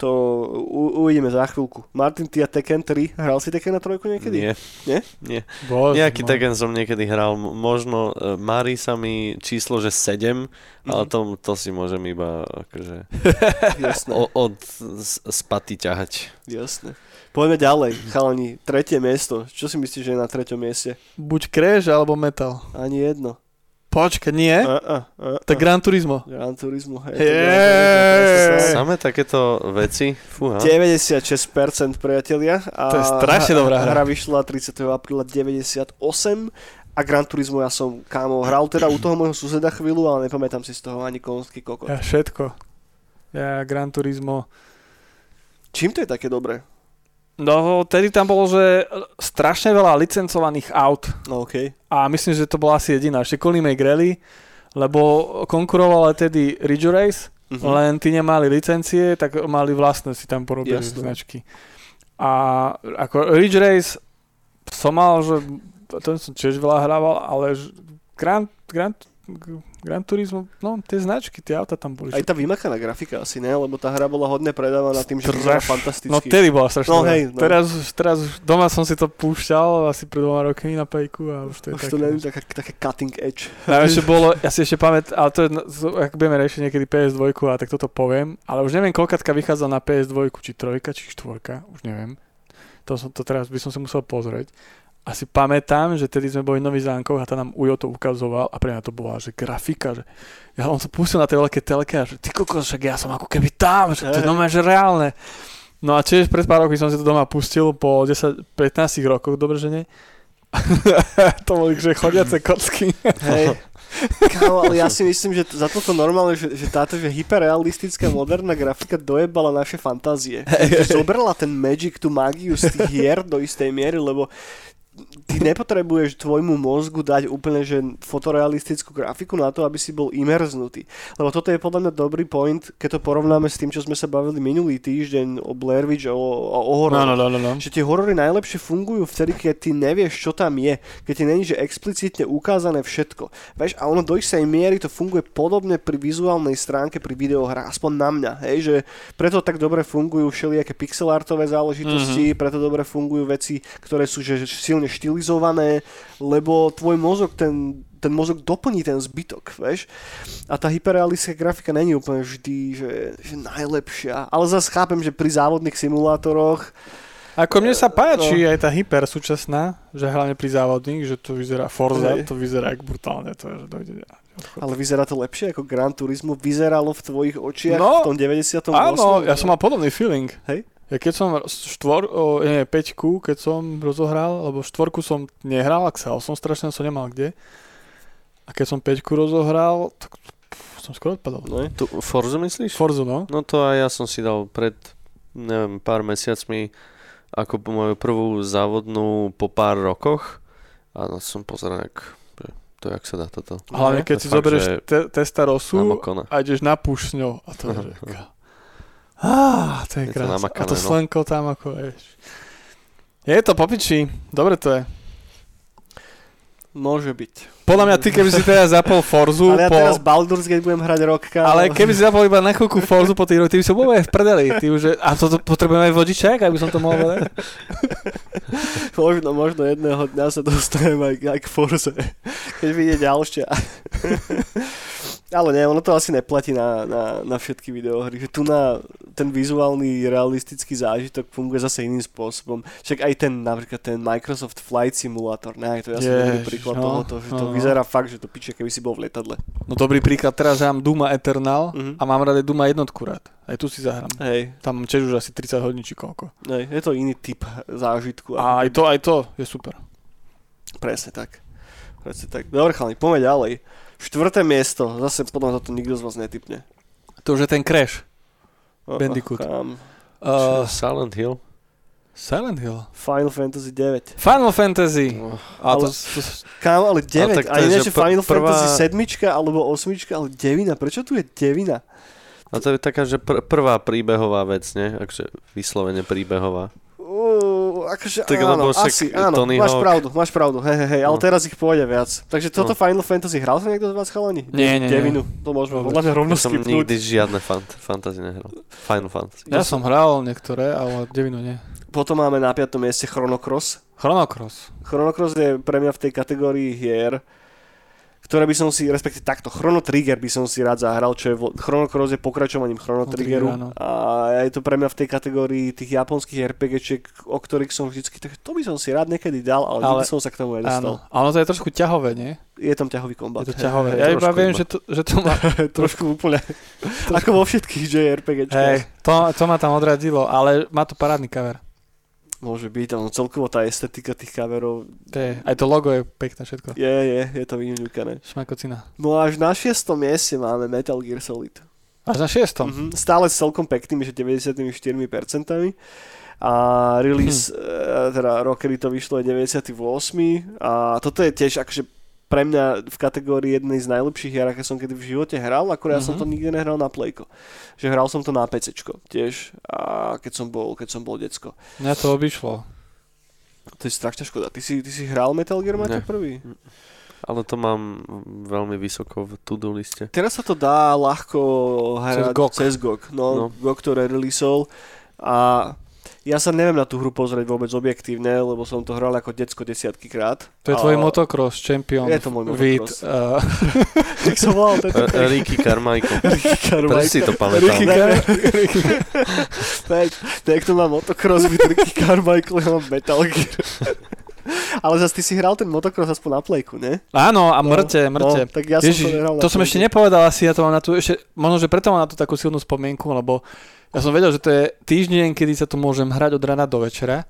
to u- uvidíme za chvíľku. Martin, ty a Tekken 3, hral si Tekken na trojku niekedy? Nie. Nie? Nie. Bože, Nejaký no. Tekken som niekedy hral, možno uh, marí sa mi číslo, že 7, ale Mhm. to, to si môžem iba akože *laughs* Jasné, o, od z, z paty ťahať. jasné. Poďme ďalej, chalani. Tretie miesto. Čo si myslíš, že je na treťom mieste? Buď Crash alebo Metal. Ani jedno. Počkaj, nie? A, a, a, Tak Gran Turismo. Gran Turismo, hej. tak. Samé takéto veci, fúha. 96% priatelia. A To je strašne dobrá hra. Hra vyšla 30. apríla 98 a Gran Turismo ja som, kámo, hral teda u toho môjho suseda chvíľu, ale nepamätám si z toho ani konský kokot. Ja všetko. Ja Gran Turismo. Čím to je také dobré? No, tedy tam bolo, že strašne veľa licencovaných aut. No okej. A myslím, že to bola asi jediná. Ešte Colin McRae, lebo konkurovala tedy Ridge Race, Mhm. len tí nemali licencie, tak mali vlastné si tam porobili Jasné. značky. A ako Ridge Race som mal, že to som tiež veľa hrával, ale Grand, Grand, Grand Turismo, no tie značky, tie auta tam boli. Aj tá vymakaná grafika asi ne, lebo tá hra bola hodne predávaná tým, že vyzerá Straš- fantasticky. No tedy bola strašne No hej, no. Teraz, teraz doma som si to púšťal asi pred dvoma rokmi na pejku a už to je Už také. to neviem, také, také cutting edge. Najväčšie *laughs* bolo, ja si ešte pamätám, ale to je, no, ak budeme riešiť niekedy PS2, a tak toto poviem, ale už neviem, koľkatka vychádza na PS2, či trojka, či štvorka, už neviem. To, som, to teraz by som si musel pozrieť. A si pamätám, že tedy sme boli v Nový Zánkoch a tam nám Ujo to ukazoval a pre mňa to bola, že grafika, že ja on sa pustil na tej veľké telke a že ty kokos, však ja som ako keby tam, že to je normálne, že reálne. No a tiež pred pár rokmi som si to doma pustil po 10-15 rokoch, dobre, že nie? *laughs* to boli, že chodiace kocky. Hej. *laughs* Kámo, ale ja si myslím, že za toto normálne, že, že táto že hyperrealistická moderná grafika dojebala naše fantázie. Že zobrala ten magic, tú mágiu z tých hier do istej miery, lebo ty nepotrebuješ tvojmu mozgu dať úplne že fotorealistickú grafiku na to, aby si bol imerznutý. Lebo toto je podľa mňa dobrý point, keď to porovnáme s tým, čo sme sa bavili minulý týždeň o Blair Witch, o, o, o horore. No, no, no, no, no. Že tie horory najlepšie fungujú vtedy, keď ty nevieš, čo tam je. Keď ti není, že explicitne ukázané všetko. Vieš, a ono do istej miery to funguje podobne pri vizuálnej stránke pri videohrách, aspoň na mňa. Hej, že preto tak dobre fungujú všelijaké pixelartové záležitosti, mm-hmm. preto dobre fungujú veci, ktoré sú že, že silne štilizované, lebo tvoj mozog ten ten mozog doplní ten zbytok, vieš. A tá hyperrealistická grafika není úplne vždy, že, že najlepšia. Ale zase chápem, že pri závodných simulátoroch Ako mne sa páči No. aj tá hyper súčasná, že hlavne pri závodných, že to vyzerá Forza, Hej. to vyzerá jak brutálne, to je, že dojde. Ale vyzerá to lepšie ako Gran Turismo vyzeralo v tvojich očiach No, v tom 98. Áno, ja som mal podobný feeling. Hej? Ja keď som štvor, o, nie, peťku, keď som rozohral, lebo štvorku som nehral, Axel som strašne som nemal kde. A keď som peťku rozohral, tak som skoro odpadol. No, Tu Forzu myslíš? Forzu, no. No to aj ja som si dal pred, neviem, pár mesiacmi ako po moju prvú závodnú po pár rokoch a no, som pozeral, jak, to jak sa dá toto. Hlavne keď To si fakt, zoberieš te, Testarosu Namokona. a ideš na puš s ňou. A to je, *laughs* Á, to je Je to krásne. A to no. slenko tam ako vieš. Je to popiči, dobre to je. Môže byť. Podľa mňa ty, keby si teraz zapol Forzu Ale ja po... teraz Baldur's Gate budem hrať rok, kámo. Ale keby si zapol iba na chvíľku Forzu po tých ty by som bol aj v prdeli. Ty už, a to, to potrebujem aj vodičák, aby som to mohol vedieť. *laughs* Možno, možno jedného dňa sa dostanem aj, aj k Forze, keď vyjde ďalšia. *laughs* Ale nie, ono to asi neplatí na, na, na všetky videohry. Že tu na ten vizuálny, realistický zážitok funguje zase iným spôsobom. Však aj ten, napríklad ten Microsoft Flight Simulator, ne, to je asi dobrý príklad no, tohoto, že to no. vyzerá fakt, že to piče, keby si bol v lietadle. No dobrý príklad, teraz hrám Duma Eternal Mhm. a mám rád aj Duma jednotku rád. Aj tu si zahrám. Hej, Tam mám tiež už asi 30 hodín či koľko. hej, je to iný typ zážitku. A aj to, aj to je super. Presne tak. Presne tak. Dobre, chalani, poďme ďalej. Štvrté miesto, zase podľa mňa to nikto z vás netypne. To už je ten Crash. Oh, Bandicoot. Kam. Uh, Silent Hill. Silent Hill. Final Fantasy 9. Final Fantasy. Oh. A to, Ale- to, Kam, ale 9. tak to A je, že pr- Final prvá- Fantasy 7 alebo 8, ale 9. Prečo tu je 9? A to je taká, že pr- prvá príbehová vec, nie? Akže vyslovene príbehová. Uh, akože Tak áno, lebo asi, áno, Tony máš Hawk- pravdu, máš pravdu, hej, hej, hej, ale No. teraz ich pôjde viac. Takže toto No. Final Fantasy hral sa niekto z vás chalani? Nie, nie, nie. Devinu, to môžeme Vôbec. podľa mňa rovno Ja som nikdy žiadne fant- fantasy nehral. Final Fantasy. ja som hral niektoré, ale devinu nie. Potom máme na 5. mieste Chrono Cross. Chrono Cross. Chrono Cross je pre mňa v tej kategórii hier, ktoré by som si, respektíve takto, Chrono Trigger by som si rád zahral, čo je, vo- Chrono Cross je pokračovaním Chrono Triggeru a je to pre mňa v tej kategórii tých japonských RPGčiek, o ktorých som vždycky, tak to by som si rád niekedy dal, ale, Ale- som sa k tomu nedostal. Áno. A ono to je trošku ťahové, nie? Je tam ťahový kombat. Je to ťahové. *laughs* Ja iba trošku viem, že to, že to má... *laughs* trošku úplne. Ako vo všetkých JRPGčkách. Hej, to, to ma tam odradilo, ale má to parádny cover. Môže byť, ale celkovo tá estetika tých kamerov To je, aj to logo je pekné všetko. je, je, je to vyňuňukané. Šmakocina. No až na šiestom mieste máme Metal Gear Solid. Až na šiestom. Mhm, stále s celkom peknými, že 94%. A release, hmm. teda rok, kedy to vyšlo je 98. A toto je tiež akože pre mňa v kategórii jednej z najlepších hier, aké som kedy v živote hral, akurát ja som to Mhm. nikdy nehral na Playko. Že hral som to na PC tiež, a keď som bol, keď som bol decko. Mňa to obišlo. To je strašná škoda. Ty si, ty si hral Metal Gear Maťo Ne. prvý? Ale to mám veľmi vysoko v to-do liste. Teraz sa to dá ľahko hrať Cez GOG. cez GOG. No, No. GOG to releaseol a ja sa neviem na tú hru pozrieť vôbec objektívne, lebo som to hral ako decko desiatky krát. To je A- tvoj motocross champion. Je to môj Vid, motocross. uh, *laughs* Jak som volal tento Ricky Carmichael. *laughs* Ricky Carmichael. Prečo si to pamätal? Ricky *laughs* tak to má motocross, Ricky Carmichael, ja mám Metal Gear. Ale zase ty si hral ten motocross aspoň na plejku, ne? Áno, a No, mŕte, mŕte. No, tak ja som Ježiš, to nehral na to som ešte nepovedal asi, ja to mám na tú ešte, možno, že preto mám na tú takú silnú spomienku, lebo ja som vedel, že to je týždeň, kedy sa tu môžem hrať od rana do večera.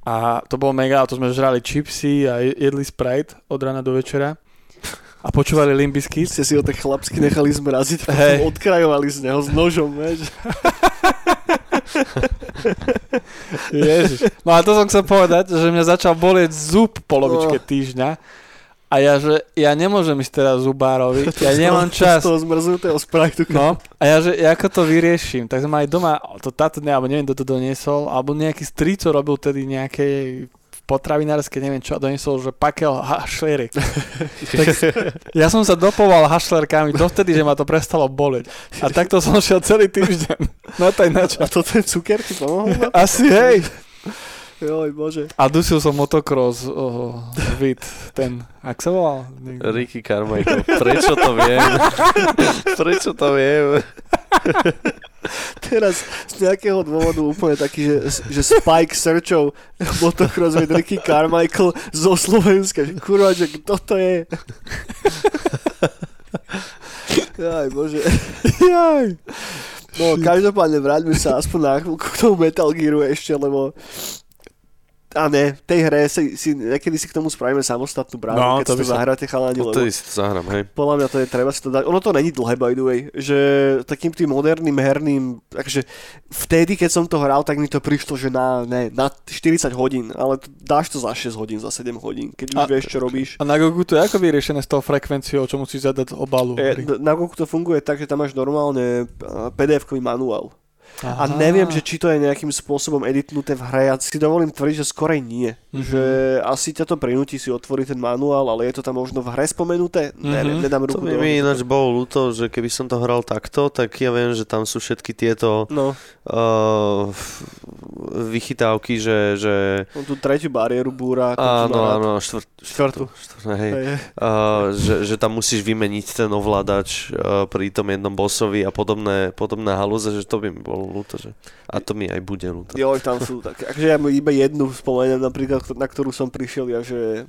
A to bolo mega, a to sme žrali chipsy a je- jedli Sprite od rana do večera. A počúvali Limbiskit. Ste si ho tak chlapsky nechali zmraziť, a Hej. potom odkrajovali z neho s nožom, vieš. *laughs* Ježiš. No a to som chcel povedať, že mňa začal bolieť zub polovičke Oh. týždňa. A ja, že ja nemôžem ísť teraz zubárovi, *laughs* ja nemám čas. Z toho zmrznutého Sprite. No, a ja, že ako to vyriešim, tak som aj doma, to táto dňa, alebo neviem, kto to doniesol, alebo nejaký strico robil tedy nejaké potravinárske, neviem čo, a doniesol, že pakel hašlery. *laughs* tak ja som sa dopoval hašlerkami dovtedy, že ma to prestalo boleť. A *laughs* takto som šiel celý týždeň. No taj na čo. A to ten cukier ti pomohol? Asi hej. Joj, bože. A dusil som motocross, oh, vid, ten, ak sa volal? Ricky Carmichael. Prečo to viem? *laughs* Prečo to viem? Teraz z nejakého dôvodu úplne taký, že, že Spike Searchov motocross with Ricky Carmichael zo Slovenska. Že kurva, že kto to je? Aj bože. Jaj. No, každopádne vráťme sa aspoň na chvíľku k tomu Metal Gearu ešte, lebo a ne, v tej hre si, si, niekedy si k tomu spravíme samostatnú bránu, No, keď to si to sa- zahráte chalani, lebo Odtedy si to zahrám, hej. podľa mňa to je treba si to dať. Ono to není dlhé, by the way, že takým tým moderným herným, takže vtedy, keď som to hral, tak mi to prišlo, že na, ne, na 40 hodín, ale dáš to za 6 hodín, za 7 hodín, keď už A- vieš, čo robíš. A na Gogu to je ako vyriešené s tou frekvenciou, čo musíš zadať obalu? E, na Goku to funguje tak, že tam máš normálne a, PDF-kový manuál. A neviem, že či to je nejakým spôsobom editnuté v hre. Ja si dovolím tvrdiť, že skorej nie. Mhm. Že asi ťa to prinúti si otvoriť ten manuál, ale je to tam možno v hre spomenuté? Neviem, Mhm. nedám To ruku by do mi ináč bolo ľúto, že keby som to hral takto, tak ja viem, že tam sú všetky tieto No, uh, vychytávky, že, že on tú tretiu bariéru búra. áno, áno, štvrt, Štvrtú. Hej, hej. Uh, že, že tam musíš vymeniť ten ovládač uh, pri tom jednom bossovi a podobné, podobné halúze, že to by mi bolo ľúto. Že... A to mi aj bude ľúto. Jo, tam sú také. Akože ja iba jednu spomeniem napríklad, na ktorú som prišiel ja, že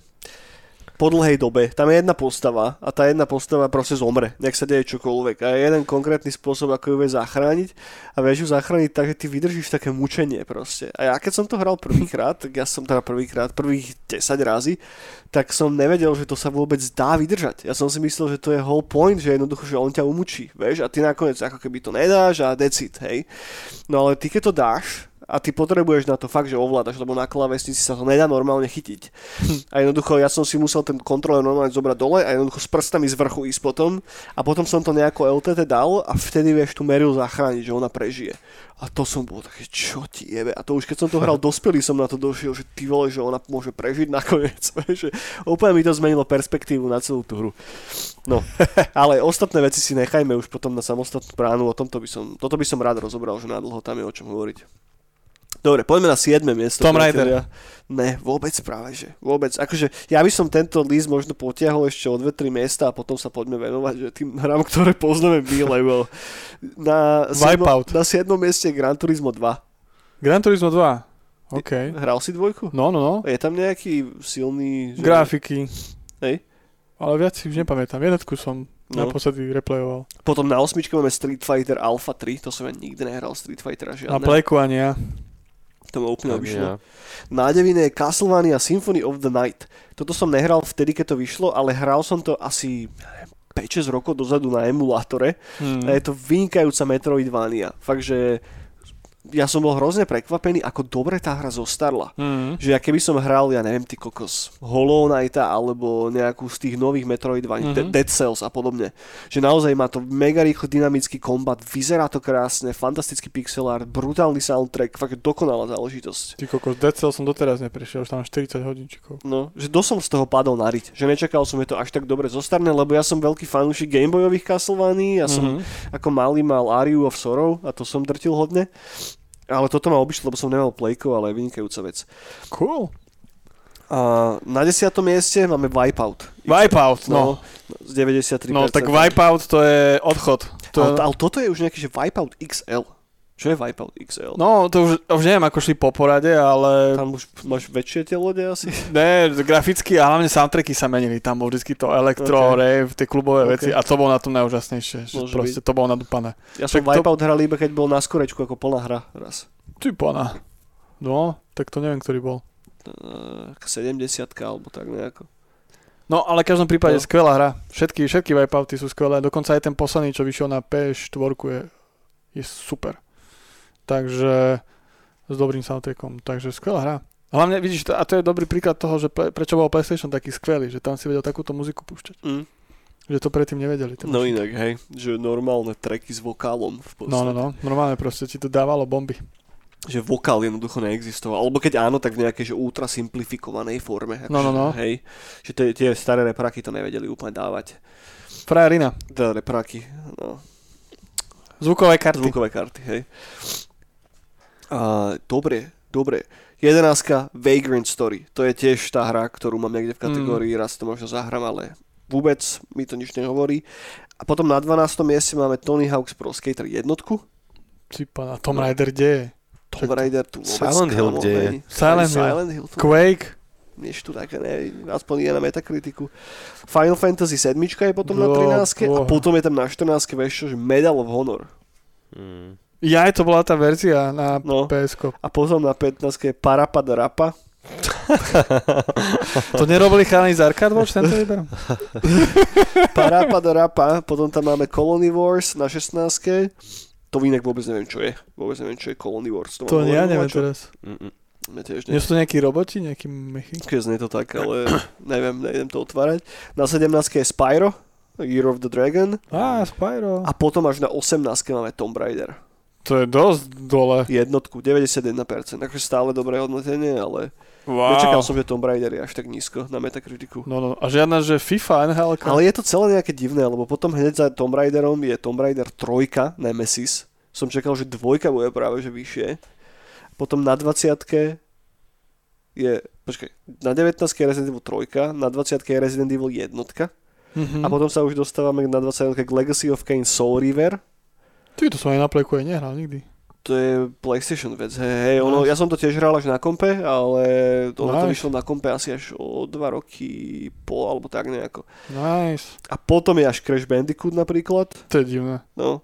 po dlhej dobe. Tam je jedna postava a tá jedna postava proste zomre. Nech sa deje čokoľvek. A je jeden konkrétny spôsob, ako ju vie zachrániť a vieš ju zachrániť tak, že ty vydržíš také mučenie proste. A ja keď som to hral prvýkrát, tak ja som teda prvýkrát, prvých 10 razy, tak som nevedel, že to sa vôbec dá vydržať. Ja som si myslel, že to je whole point, že jednoducho, že on ťa umučí, vieš, a ty nakoniec ako keby to nedáš a decid, hej. No ale ty keď to dáš, a ty potrebuješ na to fakt, že ovládaš, lebo na klávesnici sa to nedá normálne chytiť. A jednoducho ja som si musel ten kontroler normálne zobrať dole a jednoducho s prstami z vrchu ísť potom a potom som to nejako LTT dal a vtedy vieš tú Meryl zachrániť, že ona prežije. A to som bol také, čo ti jebe. A to už keď som to hral *laughs* dospelý, som na to došiel, že ty vole, že ona môže prežiť nakoniec. *laughs* že úplne mi to zmenilo perspektívu na celú tú hru. No, *laughs* ale ostatné veci si nechajme už potom na samostatnú bránu, o tomto by som, toto by som rád rozobral, že na dlho tam je o čom hovoriť. Dobre, poďme na 7. miesto. Tomb priatelia. Ne, vôbec práve, že vôbec. Akože ja by som tento list možno potiahol ešte o 2-3 miesta a potom sa poďme venovať že tým hrám, ktoré poznáme my, lebo na 7. Wipeout. na 7. mieste je Gran Turismo 2. Gran Turismo 2. OK. Hral si dvojku? No, no, no. Je tam nejaký silný... Že... Grafiky. Hej. Ale viac si už nepamätám. Jednotku som No. naposledy replayoval. Potom na osmičke máme Street Fighter Alpha 3, to som ja nikdy nehral Street Fightera žiadne. Na Playku ani ja. To ma úplne obišlo. ja. Na devine je Castlevania Symphony of the Night. Toto som nehral vtedy, keď to vyšlo, ale hral som to asi ja neviem, 5-6 rokov dozadu na emulátore. Hmm. A je to vynikajúca Metroidvania. Fakt, že ja som bol hrozne prekvapený, ako dobre tá hra zostarla. Hmm. Že ja keby som hral, ja neviem, ty kokos, Hollow Knighta alebo nejakú z tých nových Metroidvaní, Mhm. mm-hmm. Dead Cells a podobne. Že naozaj má to mega rýchlo dynamický kombat, vyzerá to krásne, fantastický pixel art, brutálny soundtrack, fakt dokonalá záležitosť. Ty kokos, Dead Cell som doteraz neprešiel, už tam mám 40 hodinčíkov. No, že dosť som z toho padol na riť. Že nečakal som, že to až tak dobre zostarne, lebo ja som veľký fanúšik Gameboyových Castlevanii, ja som Mhm. ako malý mal Ariu of Sorrow a to som drtil hodne. Ale toto ma obišlo, lebo som nemal plejko, ale vynikajúca vec. Cool. A na desiatom mieste máme Wipeout. Wipeout, no. Z 93%. No, tak Wipeout to je odchod. To, Ale, ale toto je už nejaký, že Wipeout XL. Čo je Wipeout XL? no, to už, už neviem, ako šli po porade, ale... Tam už máš väčšie tie lode asi? *laughs* Ne, graficky a hlavne soundtracky sa menili. Tam bol vždy to elektro, Ok. okay. rave, tie klubové Ok. okay. veci a to bolo na tom najúžasnejšie. Že Môže proste to bolo nadúpané. Ja som Tak to- Wipeout hral iba keď bol na skorečku ako plná hra raz. Ty pana. No, tak to neviem, ktorý bol. Uh, 70 alebo tak nejako. No, ale v každom prípade No. skvelá hra. Všetky, všetky Wipeouty sú skvelé. Dokonca aj ten posledný, čo vyšiel na PS4 je, je super. Takže s dobrým soundtrackom. Takže skvelá hra. Hlavne vidíš, a to je dobrý príklad toho, že pre, prečo bol PlayStation taký skvelý, že tam si vedel takúto muziku púšťať. Mm. Že to predtým nevedeli. No mašiny. inak, hej, že normálne tracky s vokálom v podstate. No, no, no. Normálne proste ti to dávalo bomby. Že vokál jednoducho neexistoval. Alebo keď áno, tak v nejakej že ultra simplifikovanej forme. No, no, no. Hej, že tie, tie staré repraky to nevedeli úplne dávať. Frajerina. Teda repraky, no, Zvukové karty. zvukové karty, hej. A, dobre, dobre. Jedenáctka Vagrant Story. To je tiež tá hra, ktorú mám niekde v kategórii, raz to možno zahrám, ale vôbec mi to nič nehovorí. A potom na 12. mieste máme Tony Hawk's Pro Skater jednotku. Ty pana, Tom Raider kde je? Tomb Raider tu vôbec Silent Hill, kde je? Silent Hill. Silent Hill tu Quake? nič tu také neviem, aspoň je na metakritiku. Final Fantasy 7 je potom na No, 13 a boha. potom je tam na 14 vieš čo, že Medal of Honor. Mm. Ja, to bola tá verzia na No. PSK. A potom na 15 je Parappa the Rappa. *laughs* To nerobili chalani z Arcade Watch tento výber? *laughs* Parappa the Rappa, potom tam máme Colony Wars na 16 To inak vôbec neviem, čo je. Vôbec neviem, čo je Colony Wars. To, To ja neviem čo? teraz. Mm-mm. Ja tiež Nie neviem. sú to nejakí roboti, nejakí mechy? Keď znie to tak, ale *clears throat* neviem, nejdem to otvárať. Na 17 je Spyro, Year of the Dragon. Á, Spyro. A potom až na 18 máme Tomb Raider. To je dosť dole. Jednotku, 91%. Akože stále dobré hodnotenie, ale Wow. nečakal som, že Tomb Raider je až tak nízko na Metacriticu. No, no, a žiadna, že FIFA, NHL. Ale je to celé nejaké divné, lebo potom hneď za Tomb Raiderom je Tomb Raider 3, Nemesis. Som čakal, že dvojka bude práve že vyššie. Potom na 20 je, počkaj, na 19 je Resident Evil 3, na 20 je Resident Evil 1 Mhm. a potom sa už dostávame na 21 k Legacy of Kain Soul River. Ty to som aj na plejku aj nehral nikdy. To je PlayStation vec, hej, hej, ono, ja som to tiež hral až na kompe, ale ono to Nice. vyšlo na kompe asi až o 2 roky po, alebo tak nejako. Nice. A potom je až Crash Bandicoot napríklad, To je divné. No.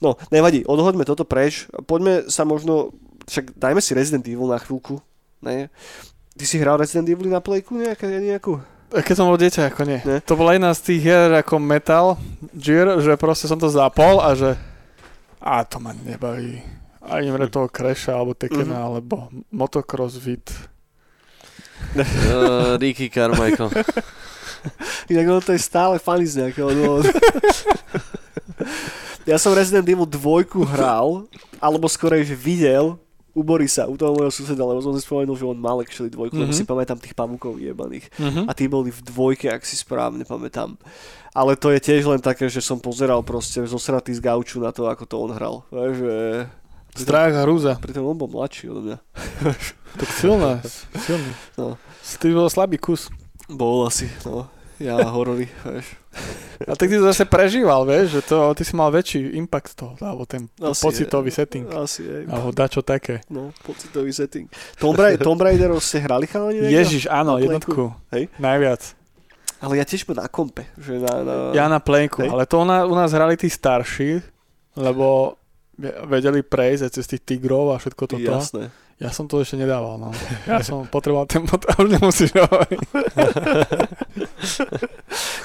No, nevadí, odhoďme toto preč. Poďme sa možno, však dajme si Resident Evil na chvíľku. Ne? Ty si hral Resident Evil na plejku nejaká, nejakú? A Keď som bol dieťa, ako nie. Ne? To bola jedna z tých hier ako Metal Gear, že proste som to zapol a že a to ma nebaví. Ani mre toho Crasha, alebo Tekena, Mhm. alebo Motocross Vid. Uh, Ricky Carmichael. *laughs* Inak ono to je stále funny z nejakého dôvodu. *laughs* ja som Resident Evil 2 hral, alebo skorej, že videl u Borisa, u toho môjho suseda, lebo som si spomenul, že on mal actually dvojku, mm-hmm. lebo Mhm. si pamätám tých pavúkov jebaných. Mhm. a tí boli v dvojke, ak si správne pamätám. Ale to je tiež len také, že som pozeral proste zosratý z gauču na to, ako to on hral. Vieš, že... Strach a hrúza. Pritom on bol mladší od mňa. *laughs* Tak silné. Silný. No. Ty bol slabý kus. Bol asi, no. Ja horory, vieš. A tak ty to zase prežíval, vieš, že to, ty si mal väčší impact toho, alebo ten Asi pocitový je. setting. Asi, aj. Alebo dačo také. No, pocitový setting. Tomb, Ra- Tomb Raiderov ste hrali chalani? Ježiš, áno, jednotku. Hej. Najviac. Ale ja tiež na kompe. Že na, na... Ja na plenku, ale to u nás, u nás hrali tí starší, lebo vedeli prejsť aj cez tých tigrov a všetko toto. Jasné. Ja som to ešte nedával, no. Ja som potreboval ten mod a už nemusíš hovoriť. *laughs*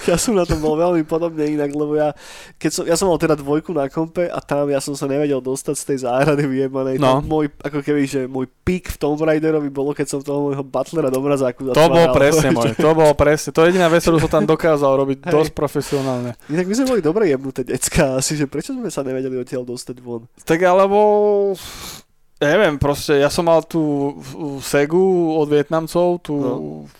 Ja som na tom bol veľmi podobne inak, lebo ja, keď som, ja som mal teda dvojku na kompe a tam ja som sa nevedel dostať z tej záhrady vyjebanej. No. Môj, ako keby, že môj pík v Tomb Raiderovi bolo, keď som toho môjho butlera do mrazáku To bol presne môj, to bol presne. To je jediná vec, ktorú som tam dokázal robiť Hej. dosť profesionálne. Inak my sme boli dobre jebnuté decka asi, že prečo sme sa nevedeli odtiaľ dostať von? Tak alebo... Ja neviem, proste ja som mal tú Segu od Vietnamcov, tú no.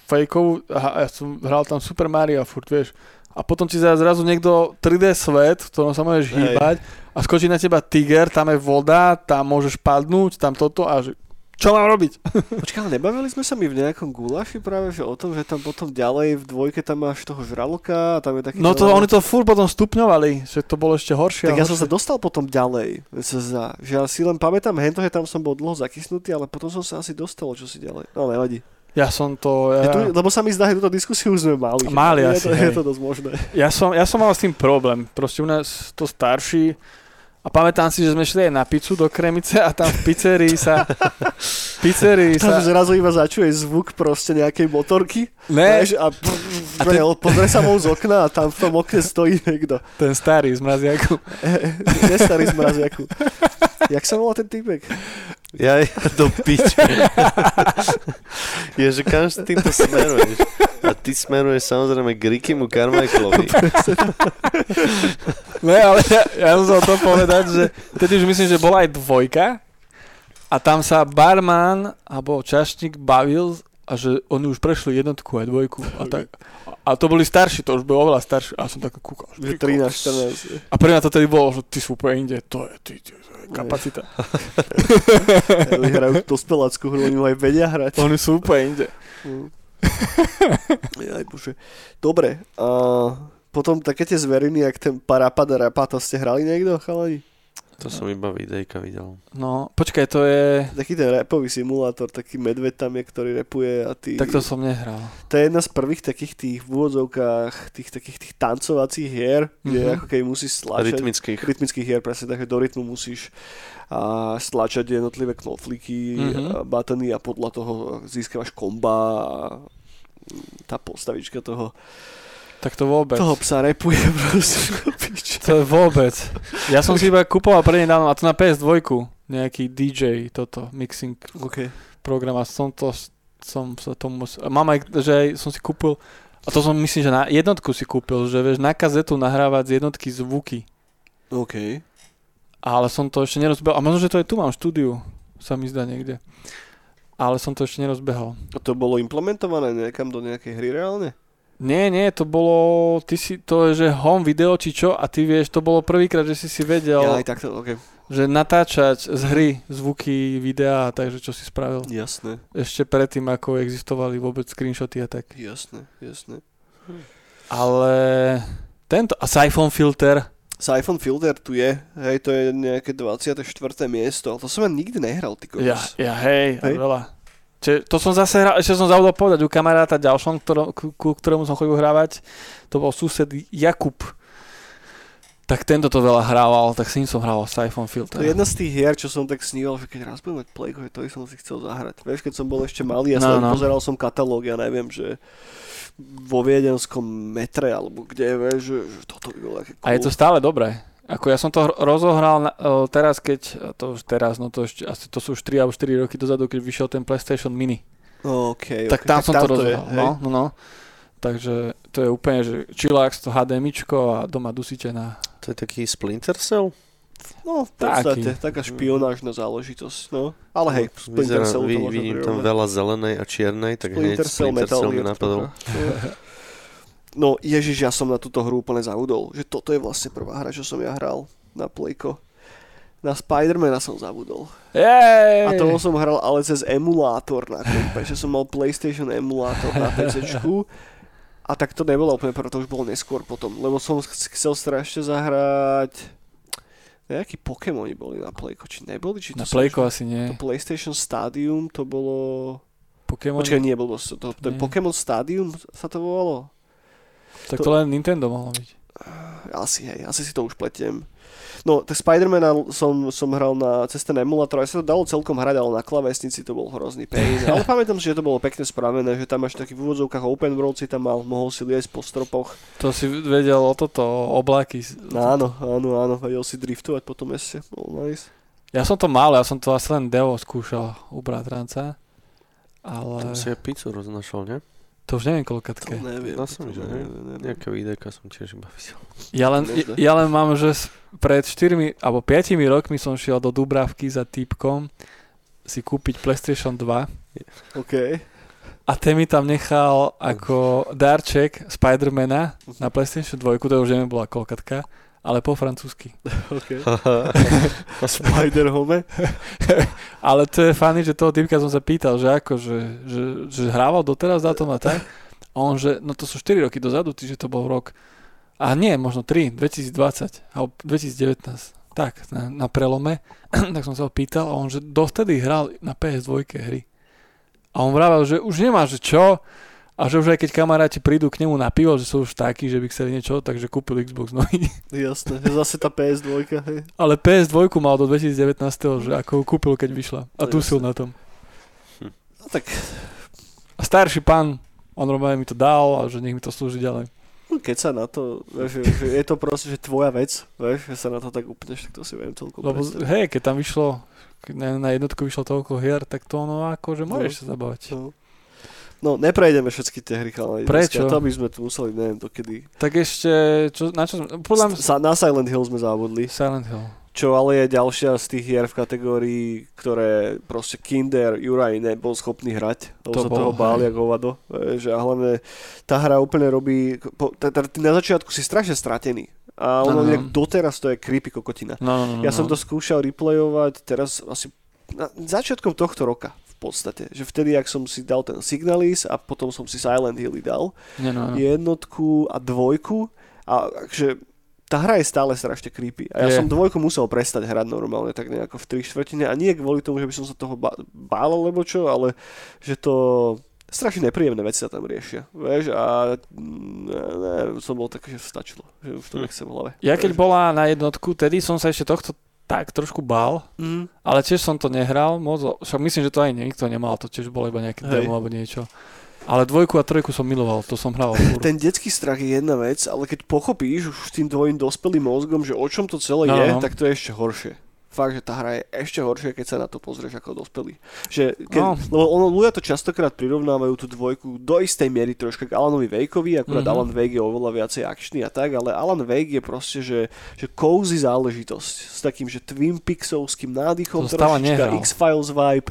fejkovú, a ja som hral tam Super Mario furt, vieš. A potom ti zra- zrazu niekto 3D svet, v ktorom sa môžeš Hej. hýbať a skočí na teba tiger, tam je voda, tam môžeš padnúť, tam toto a že čo mám robiť? *laughs* Počkaj, ale nebavili sme sa mi v nejakom gulaši práve, že o tom, že tam potom ďalej v dvojke tam máš toho žraloka a tam je taký... No to oni to furt potom stupňovali, že to bolo ešte horšie. Tak ja som sa dostal potom ďalej, zdá. že ja si len pamätám hento, že tam som bol dlho zakysnutý, ale potom som sa asi dostal, čo si ďalej. No nevadí. Ja som to... Ja. Tu, lebo sa mi zdá, že túto diskusiu už sme mali. Mali je asi, to, je hej. to dosť možné. Ja som, ja som mal s tým problém. Proste u nás to starší a pamätám si, že sme šli aj na pizzu do Kremice a tam v pizzerii sa... *laughs* pizzerii Tam sa... zrazu iba začuje zvuk proste nejakej motorky. Ne, Vieš, a, A ten- ten... pozrie sa mu z okna a tam v tom okne stojí niekto. ten starý z mraziaku. *laughs* Nestarý z mraziaku. Jak sa volá ten týpek? Ja, ja do piče. je, že kam s týmto smeruješ? A ty smeruješ samozrejme k Rickymu Carmichaelovi. Ne, ale ja, ja som to povedať, že tedy už myslím, že bola aj dvojka a tam sa barman alebo čašník bavil a že oni už prešli jednotku aj dvojku a tak. A to boli starší, to už bolo oveľa starší. A som tak kúkal. Že ty 13, kokos. 14. A pre mňa to tedy bolo, že ty sú úplne inde. To je, ty, ty, to je kapacita. *laughs* Oni hrajú dospeláckú hru, oni aj vedia hrať. Oni sú úplne inde. Mm. Jaj, bože. Dobre, a potom také tie zveriny, jak ten Parapad a Rapa, to ste hrali niekto, chalani? To som iba videjka videl. No, počkaj, to je... Taký ten rapový simulátor, taký medveď tam je, ktorý repuje a ty... Tak to som nehral. to je jedna z prvých takých tých v úvodzovkách, tých takých tých tancovacích hier, kde Mhm. ako keď musíš stlačať... Rytmických. rytmických hier, presne takže do rytmu musíš a stlačať jednotlivé knoflíky, Mhm. mm-hmm. a batony a podľa toho získavaš komba a tá postavička toho, Tak to vôbec. toho psa repuje *laughs* proste. To je vôbec. Ja som si iba kúpoval prednedávno, a to na PS2, nejaký DJ, toto, mixing OK. program a som to, som sa tomu, mám aj, že aj som si kúpil, a to som myslím, že na jednotku si kúpil, že vieš na kazetu nahrávať z jednotky zvuky. OK. ale som to ešte nerozbehol. A možno, že to aj tu mám štúdiu, sa mi zdá niekde. Ale som to ešte nerozbehol. A to bolo implementované niekam do nejakej hry reálne? Nie, nie, to bolo, ty si, to je, že home video či čo a ty vieš, to bolo prvýkrát, že si si vedel, Ja aj takto, ok. že natáčať z hry zvuky, videá, takže čo si spravil. Jasné, Ešte predtým, ako existovali vôbec screenshoty a tak. jasné, jasné. Ale tento, a Siphon filter, Siphon Filter tu je, hej, to je nejaké 24. miesto, ale to som ja nikdy nehral, ty kokos. ja, ja Hej. hej. veľa. Čiže to som zase hral, ešte som zabudol povedať u kamaráta ďalšom, ktorom, ku, ku ktorému som chodil hrávať, to bol sused Jakub. Tak tento to veľa hrával, tak s ním som hral Siphon filter. To je jedna z tých hier, čo som tak sníval, že keď raz budem mať Playko, že to by som si chcel zahrať. Vieš, keď som bol ešte malý, ja som No, no. pozeral som katalóg, ja neviem, že vo viedenskom metre, alebo kde, vieš, že, že toto by bolo aké cool. A je to stále dobré. Ako ja som to hr- rozohral na, o, teraz, keď, to už teraz, no to ešte, asi to sú už 3 alebo 4 roky dozadu, keď vyšiel ten PlayStation Mini. OK, tak ok, tam som to je, rozohral. No, no, no. Takže to je úplne, že chillax, to HDMIčko a doma dusíte na... To je taký Splinter Cell? No, v Taký. podstate, taká špionážna záležitosť, no. Ale hej, Splinter Vyzerá, Cell to vidím tam veľa zelenej a čiernej, tak hneď Splinter Cell Splinter Metal Cell mi napadol. No, ježiš, ja som na túto hru úplne zabudol. Že toto je vlastne prvá hra, čo som ja hral na Playko. Na Spidermana som zabudol. Jej! A toho som hral ale cez emulátor na kompe, že som mal PlayStation emulátor na PCčku. A tak to nebolo úplne prvé, to už bolo neskôr potom, lebo som ch- chcel strašne zahrať... Nejakí Pokémoni boli na Playko, či neboli? Či Na to som Playko asi nie. To PlayStation Stadium, to bolo... Pokémon. Počkaj, nie, bolo to, to, to. Pokémon Stadium sa to volalo? Tak to- to len Nintendo mohlo byť. Asi, hej, asi si to už pletiem. No, tak Spidermana som, som hral na cez ten emulátor, aj sa to dalo celkom hrať, ale na klavesnici to bol hrozný pain. *laughs* Ale pamätám si, že to bolo pekne spravené, že tam máš taký v úvodzovkách open world si tam mal, mohol si liesť po stropoch. To si vedel o toto, o oblaky. Áno, áno, áno, vedel si driftovať potom ešte, bolo nice. Ja som to mal, ja som to asi len demo skúšal u bratranca. Ale Tam si aj pizzu roznašal, ne? To už neviem To koľkatké. neviem. Dá to že hej. neviem. Nejaké videjka som tiež iba videl. Ja len, Možno. ja len mám, že pred 4 alebo 5 rokmi som šiel do Dubravky za týpkom si kúpiť PlayStation 2 OK. a ten mi tam nechal ako darček Spidermana na PlayStation 2, to už neviem bola koľkatka, ale po francúzsky. *laughs* OK. *laughs* Spider Home. *laughs* Ale to je fany, že toho týpka som sa pýtal, že ako, že, že, že hrával doteraz na tom a tak. A on, že no to sú 4 roky dozadu, čiže to bol rok. A nie, možno 3, 2020, alebo 2019. Tak, na, na prelome. *clears throat* tak som sa ho pýtal a on, že dovtedy hral na PS2 hry. A on vravel, že už nemá, že čo. A že už aj keď kamaráti prídu k nemu na pivo, že sú už takí, že by chceli niečo, takže kúpil Xbox nový. Jasné, zase tá PS2, hej. Ale PS2 mal do 2019, že ako ju kúpil, keď vyšla. A To tusil jasné. na tom. No tak A starší pán, on normálne mi to dal a že nech mi to slúži ďalej. No, keď sa na to, vieš, že, je to proste, že tvoja vec, vieš, že sa na to tak upneš, tak to si viem celkom Lebo predstaviť. hej, keď tam vyšlo, keď na, na jednotku vyšlo toľko hier, tak to ono ako, že môžeš sa zabávať. No. No, neprejdeme všetky tie hry, ale Prečo? To by sme tu museli, neviem, dokedy. Tak ešte, čo, na čo, sme- podľa mňa Sa, na Silent Hill sme zabudli, Silent Hill. čo ale je ďalšia z tých hier v kategórii, ktoré proste Kinder Juraj nebol schopný hrať, lebo To sa bol, toho bál, hej. jak hovado. Vieš, a hlavne tá hra úplne robí, po, tá, ty na začiatku si strašne stratený. A ono Áno. nejak doteraz to je creepy kokotina. No, no, no, Ja no. som to skúšal replayovať teraz asi na, začiatkom tohto roka podstate. Že vtedy, ak som si dal ten Signalis a potom som si Silent Hill dal, no, no. jednotku a dvojku a že tá hra je stále strašne creepy. A ja Je. som dvojku musel prestať hrať normálne, tak nejako v tri štvrtine. A nie kvôli tomu, že by som sa toho ba- bál, alebo čo, ale že to strašne nepríjemné veci sa tam riešia. Vieš, a mm, ne, ne, som bol taký, že stačilo. Že už to Hm. nechcem v hlave. Ja keď bola na jednotku, tedy som sa ešte tohto tak trošku bál, Mm. ale tiež som to nehral moc, však myslím, že to aj nikto nemal, to tiež bolo iba nejaké Hej. demo alebo niečo. Ale dvojku a trojku som miloval, to som hral. furt. Ten detský strach je jedna vec, ale keď pochopíš už tým tvojim dospelým mozgom, že o čom to celé No, je, no. tak to je ešte horšie. Fakt, že tá hra je ešte horšia, keď sa na to pozrieš ako dospelý. Že keď, No. Lebo ono, ľudia to častokrát prirovnávajú tú dvojku do istej miery troška k Alanovi Wakeovi, akurát Mhm. mm-hmm. Alan Wake je oveľa viacej akčný a tak, ale Alan Wake je proste, že, že cozy záležitosť s takým, že Twin Peaksovským nádychom, trošička nehral. X-Files vibe,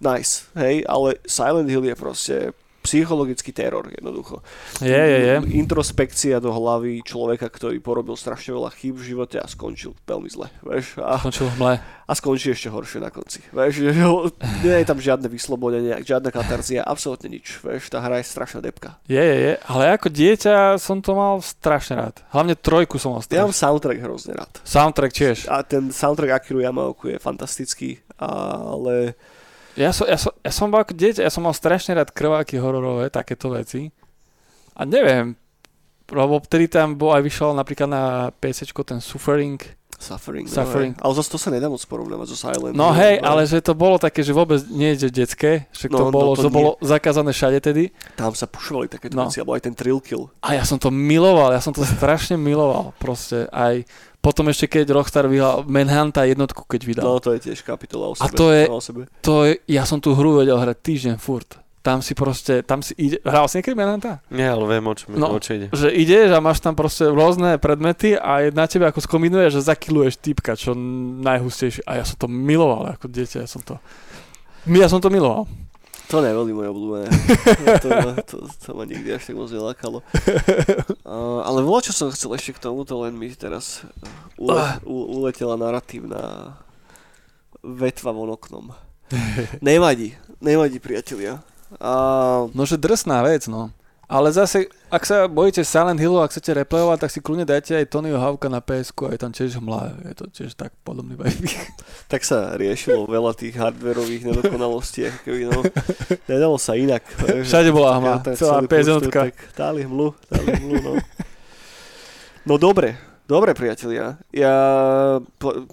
nice, hej, ale Silent Hill je proste psychologický teror jednoducho. Je, je, je. Introspekcia do hlavy človeka, ktorý porobil strašne veľa chýb v živote a skončil veľmi zle, vieš, a, Skončil mle. a skončí ešte horšie na konci, vieš, nie je tam žiadne vyslobodenie, žiadna katarzia, absolútne nič, vieš, tá hra je strašná depka. Je, je, je. Ale ako dieťa som to mal strašne rád. Hlavne trojku som mal Ja mám strašne. soundtrack hrozne rád. Soundtrack tiež. A ten soundtrack Akiru Yamaoku je fantastický, ale Ja som, ja, som, ja som bol ako dieťa, ja som mal strašne rád krváky hororové, takéto veci. A neviem, lebo vtedy tam bol aj vyšiel napríklad na PC ten Suffering. Suffering. Suffering. No, ale zase to sa nedá moc porovnávať so Silent No hej, no. ale že to bolo také, že vôbec nie je detské, že to, No, no, bolo, to to, nie. bolo zakázané všade tedy. Tam sa pušovali takéto No. veci, alebo aj ten Trill Kill. A ja som to miloval, ja som to strašne miloval. Proste aj potom ešte keď Rockstar vyhral Manhunta jednotku, keď vydal. No to je tiež kapitola o A sebe. to je- sama o sebe. To je, ja som tú hru vedel hrať týždeň furt. Tam si proste, tam si ide, hral si niekedy Manhunta? Nie, ale viem, o čom No. o čo ide. Že ideš a máš tam proste rôzne predmety a je na tebe ako skombinuješ, že zakiluješ typka, čo najhustejšie. A ja som to miloval ako dieťa, ja som to... Ja som to miloval. To neboli moje obľúbené. to, ma- to, to, ma nikdy až tak moc nelákalo. Uh, ale voľa, čo som chcel ešte k tomuto, len mi teraz uh, ule, Ah. u, uletela narratívna vetva von oknom. Nevadí, nevadí priatelia. A No, že drsná vec, no. Ale zase, ak sa bojíte Silent Hillu a chcete replayovať, tak si kľudne dajte aj Tonyho Havka na ps a je tam tiež hmla. Je to tiež tak podobný vibe. *laughs* tak sa riešilo veľa tých hardverových nedokonalostí, ako keby no, nedalo sa inak. *laughs* Všade bola hmla, Tak celá celý PS1. prúster, Tak dali hmlu, dali hmlu, no. No dobre, dobre priatelia. Ja, po,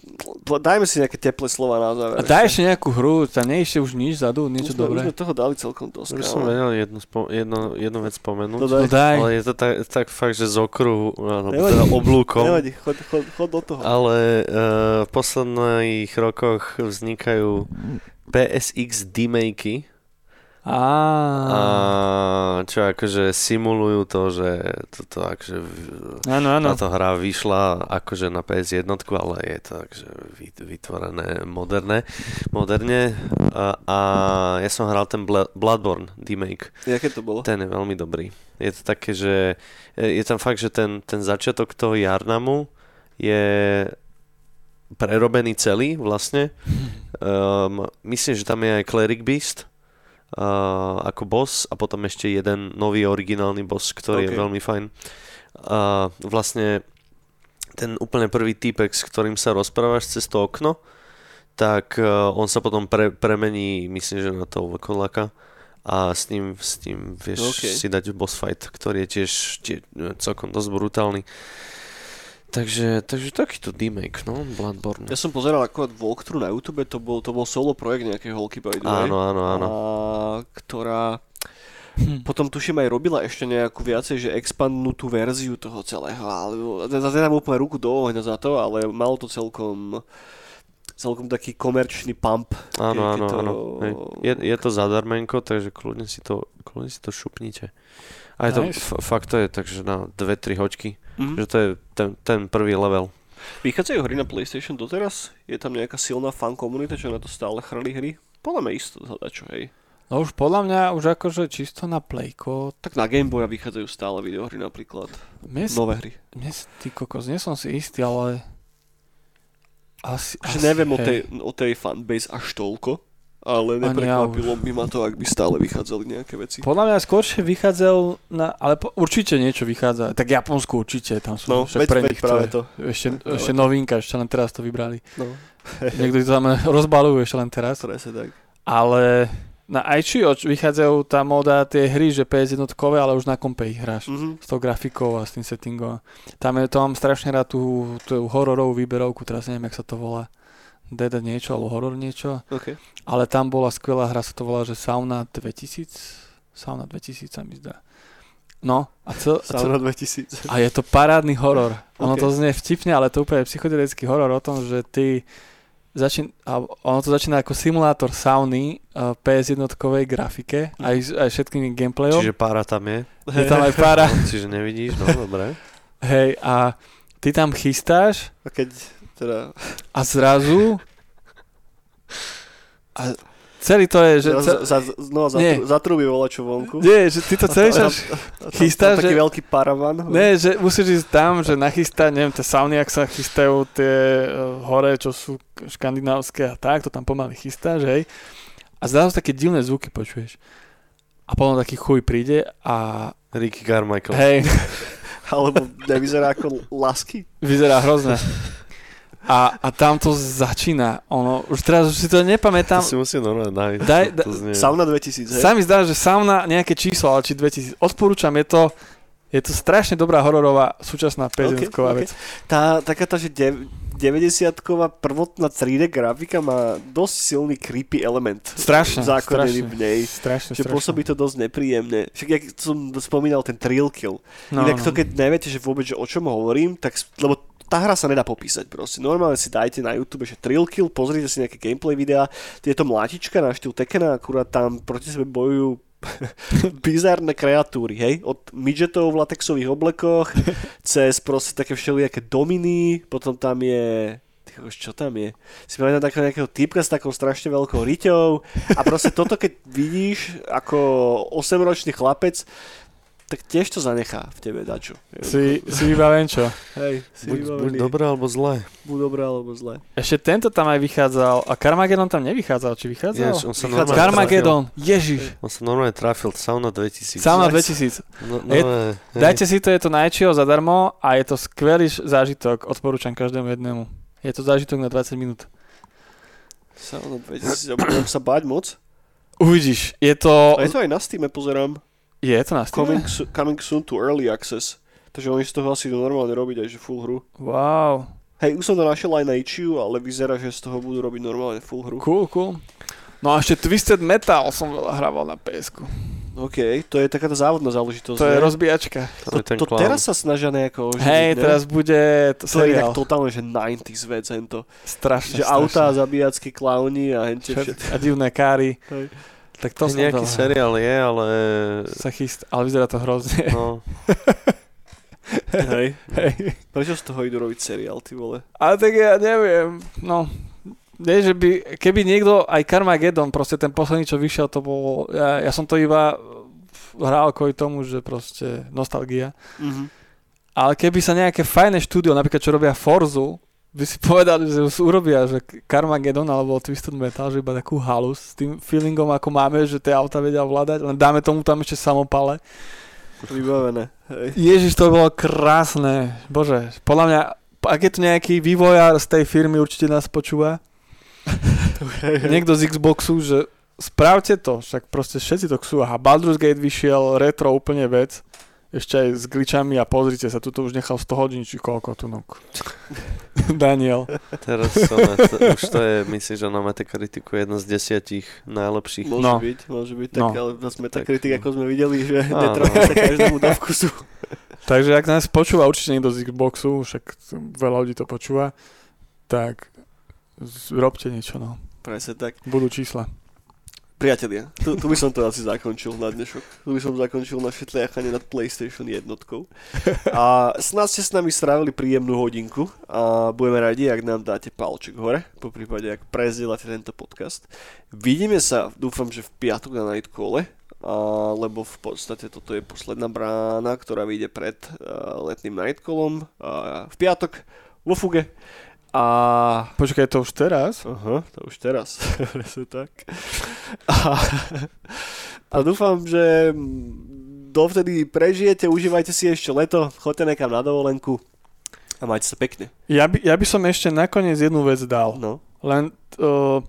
po, dajme si nejaké teplé slova na záver. A daj ešte nejakú hru, tam nie ešte už nič zadu, niečo sme, dobré. sme toho dali celkom dosť. Už som ale- vedel jednu, spo, jedno, jednu vec spomenúť. No No daj. daj. Ale je to tak, tak fakt, že z okruhu, alebo Nevadí. teda oblúkom. Nevadí, chod, chod, chod do toho. Ale uh, v posledných rokoch vznikajú PSX demakey, Á, a čo akože simulujú to, že toto akože áno, áno. táto hra vyšla akože na PS1, ale je to akože vy- vytvorené moderné, moderne a, a ja som hral ten Bla- Bloodborne remake, Jaké to bolo? ten je veľmi dobrý. Je to také, že je je tam fakt, že ten, ten začiatok toho Jarnamu je prerobený celý vlastne. Um, *laughs* myslím, že tam je aj Cleric Beast uh, ako boss a potom ešte jeden nový originálny boss, ktorý okay. je veľmi fajn. Uh, vlastne ten úplne prvý týpek, s ktorým sa rozprávaš cez to okno, tak uh, on sa potom pre, premení, myslím, že na toho vlkodlaka a s ním, s ním vieš Ok. si dať boss fight, ktorý je tiež tie, celkom dosť brutálny. Takže, takže takýto remake, no, Bloodborne. Ja som pozeral akorát walkthrough na YouTube, to bol, to bol solo projekt nejakej holky by the way. Áno, áno, áno. A, ktorá Hm. potom tuším aj robila ešte nejakú viacej, že expandnutú verziu toho celého, ale zase nedám úplne ruku do ohňa za to, ale malo to celkom celkom taký komerčný pump. Áno, áno, to- áno. Hej. Je, je to zadarmenko, takže kľudne si to, kľudne si to šupnite. A je to, Nice. f- fakt to je takže na 2-3 hoďky, Mhm. že to je ten, ten prvý level. Vychádzajú hry na PlayStation doteraz? Je tam nejaká silná fan komunita, čo na to stále chrlí hry? Podľa mňa isto za čo, hej. No už podľa mňa už akože čisto na Playko. Tak na Game Boya vychádzajú stále videohry napríklad. Mne, s- Nové hry. mne, s- ty kokos, nie som si istý, ale... Asi, Že asi, neviem o hej. tej, o tej fanbase až toľko, ale ja neprekvapilo by ma to, ak by stále vychádzali nejaké veci. Podľa mňa skôršie vychádzal na... Ale po, určite niečo vychádza. Tak Japonsku určite, tam sú No, však veď, pre nich práve to. Ešte, Práve ešte novinka, ešte len teraz to vybrali. No, *laughs* Niekto to tam *laughs* rozbalujú ešte len teraz. presne tak. Ale na iChio vychádzajú tam moda tie hry, že PS1, ale už na kompe ich hráš. Mhm. S tou grafikou a s tým settingom. Tam je, to mám strašne rád tú, tú hororovú výberovku, teraz neviem, jak sa to volá. Dead niečo, alebo horor niečo. OK. Ale tam bola skvelá hra, sa to volá, že Sauna 2000. Sauna 2000 sa mi zdá. No, a, a, cel, Sauna 2000. a je to parádny horor. Ono Ok. to znie vtipne, ale to úplne psychodelický horor o tom, že ty začín, alebo ono to začína ako simulátor sauny uh, PS1 grafike, aj, s- aj všetkými gameplayom. Čiže pára tam je. Je tam aj pára. No, *laughs* čiže nevidíš, no dobre. Hej, a ty tam chystáš A keď teda... a zrazu a celý to je, že... Že za, za, znova Nie. zatru, zatrubí volačo vonku. nie, že ty to celý čas chystáš, tam taký že- veľký paravan. Ne, že musíš ísť tam, že nachystať, neviem, tie sauny, ak sa chystajú tie uh, hore, čo sú škandinávské a tak, to tam pomaly chystáš, hej. A zrazu také divné zvuky počuješ. A potom taký chuj príde a Ricky Carmichael. hej, *laughs* Alebo nevyzerá ako lasky. vyzerá hrozné. A, a tam to začína. Ono, už teraz už si to nepamätám. To si musím normálne nájsť. Daj, da-. Sauna 2000, hej? Sa mi zdá, že sauna nejaké číslo, ale či 2000. Odporúčam, je to, je to strašne dobrá hororová súčasná 5 Ok, ok. vec. Tá, taká tá, že dev, 90-ková prvotná 3D grafika má dosť silný creepy element. Strašne, strašne. v nej. Strašne, Že strašne. pôsobí to dosť nepríjemne. Však jak som spomínal ten thrill kill. No, Inak no. to keď neviete, že vôbec, že o čom hovorím, tak, lebo tá hra sa nedá popísať proste. Normálne si dajte na YouTube, že Trill Kill, pozrite si nejaké gameplay videá, je to mlátička na štýl Tekena, akurát tam proti sebe bojujú *laughs* bizárne kreatúry, hej? Od midgetov v latexových oblekoch, *laughs* cez proste také všelijaké dominy, potom tam je čo tam je? Si pamätám takého nejakého typka s takou strašne veľkou riťou a proste toto, keď vidíš ako 8-ročný chlapec, tak tiež to zanechá v tebe dačo. Si, si vybaven čo? Hej, si Buď, buď vybavený. dobré alebo zlé. Buď dobré alebo zlé. Ešte tento tam aj vychádzal. A Carmageddon tam nevychádzal, či vychádzal? Ináč, on sa Vychádza- normálne Carmageddon, ježiš. trafil. On sa normálne trafil. Sauna 2000. Sauna Nice. 2000. No, no, Je- hej. Dajte si to, je to najčio zadarmo a je to skvelý zážitok, odporúčam každému jednému. Je to zážitok na 20 minút. Sauna 2000, a budem sa báť moc. Uvidíš, je to... A je to aj na Steam, pozerám. Je to na Steam? Coming, coming soon to early access. Takže oni z toho asi normálne robiť aj že full hru. Wow, Hej, už som to našiel aj na itch.io, ale vyzerá, že z toho budú robiť normálne full hru. cool, cool. No a ešte Twisted Metal som veľa hrával na ps OK, to je taká tá závodná záležitosť. To je rozbíjačka. To je ten to clown. teraz sa snažia nejako oživiť, Hej, ne? teraz bude to to je tak seriál. totálne, že 90s vec, hento. Strašne, Že strašne. autá, zabíjacké klauni a hente Všet- všetko. A divné káry. Hej. Tak to som Nejaký veľa seriál je, ale... sa chyst, ale vyzerá to hrozne. No, *laughs* Hej. Hej. Prečo z toho idú robiť seriál, ty vole? Ale tak ja neviem, no, nie, že by, keby niekto, aj Carmageddon, proste ten posledný, čo vyšiel, to bol, ja, ja som to iba hral kvôli tomu, že proste nostalgia. Mhm. Ale keby sa nejaké fajné štúdio, napríklad čo robia Forzu, by si povedali, že už urobia, že Carmageddon alebo Twisted Metal, že iba takú halus s tým feelingom, ako máme, že tie auta vedia ovládať, len dáme tomu tam ešte samopale. Vybavené. Hej. Ježiš, to bolo krásne. Bože, podľa mňa, ak je tu nejaký vývojár z tej firmy, určite nás počúva. *laughs* Niekto z Xboxu, že spravte to, však proste všetci to chcú. Aha, Baldur's Gate vyšiel, retro úplne vec. Ešte aj s glitchami a pozrite sa, tuto už nechal 100 hodín, či koľko tu. *laughs* Daniel. teraz na, to, už to je, myslím, že na Metakritiku jedna z desiatich najlepších. Môže No. byť, môže byť, tak, No. ale Tak, Metacritic, no. ako sme videli, že Áno. netrafí sa každému do vkusu. *laughs* Takže ak nás počúva určite niekto z Xboxu, však veľa ľudí to počúva, tak robte niečo, no. Presne tak. Budú čísla. Priatelia, tu, tu by som to asi zakončil na dnešok. Tu by som zakončil naše tliachanie nad PlayStation jednotkou. A snad ste s nami strávili príjemnú hodinku a budeme radi, ak nám dáte palček hore, po prípade, ak prezdielate tento podcast. Vidíme sa, dúfam, že v piatok na Nightcole, a, lebo v podstate toto je posledná brána, ktorá vyjde pred a, letným Nightcallom a, v piatok vo fuge. A Počkaj, to už teraz? Aha, to už teraz. *laughs* Presne tak. A, a dúfam, že dovtedy prežijete, užívajte si ešte leto, choďte nekam na dovolenku a majte sa pekne. Ja by, ja by som ešte nakoniec jednu vec dal. No. Len uh,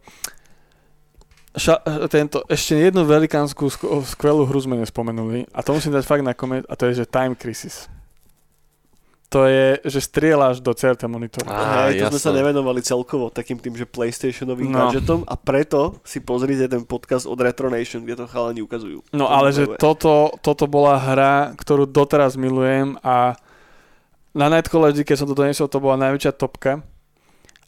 ša, tento, ešte jednu velikánsku sk- skvelú hru sme nespomenuli a to musím dať fakt na koment a to je, že Time Crisis. To je, že strieľaš do CRT monitoru. Á, Hej, to sme sa nevenovali celkovo takým tým, že PlayStationovým No. gadgetom a preto si pozrite ten podcast od Retronation, kde to chalani ukazujú. No To ale že toto, toto bola hra, ktorú doteraz milujem a na Nightcall vždy, keď som to doniesol, to bola najväčšia topka.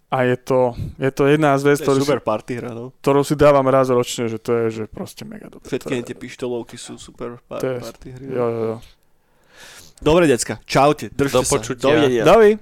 A je to, je to jedna z vec, To je ktorú si, super party hra, no. ktorú si dávam raz ročne, že to je že proste mega dobré. Všetky tie pištolovky sú super par- To je- party hry. Jo, jo, jo. Dobre, decka, čaute, držte Do sa. počutia. Dovidenia. Dovi.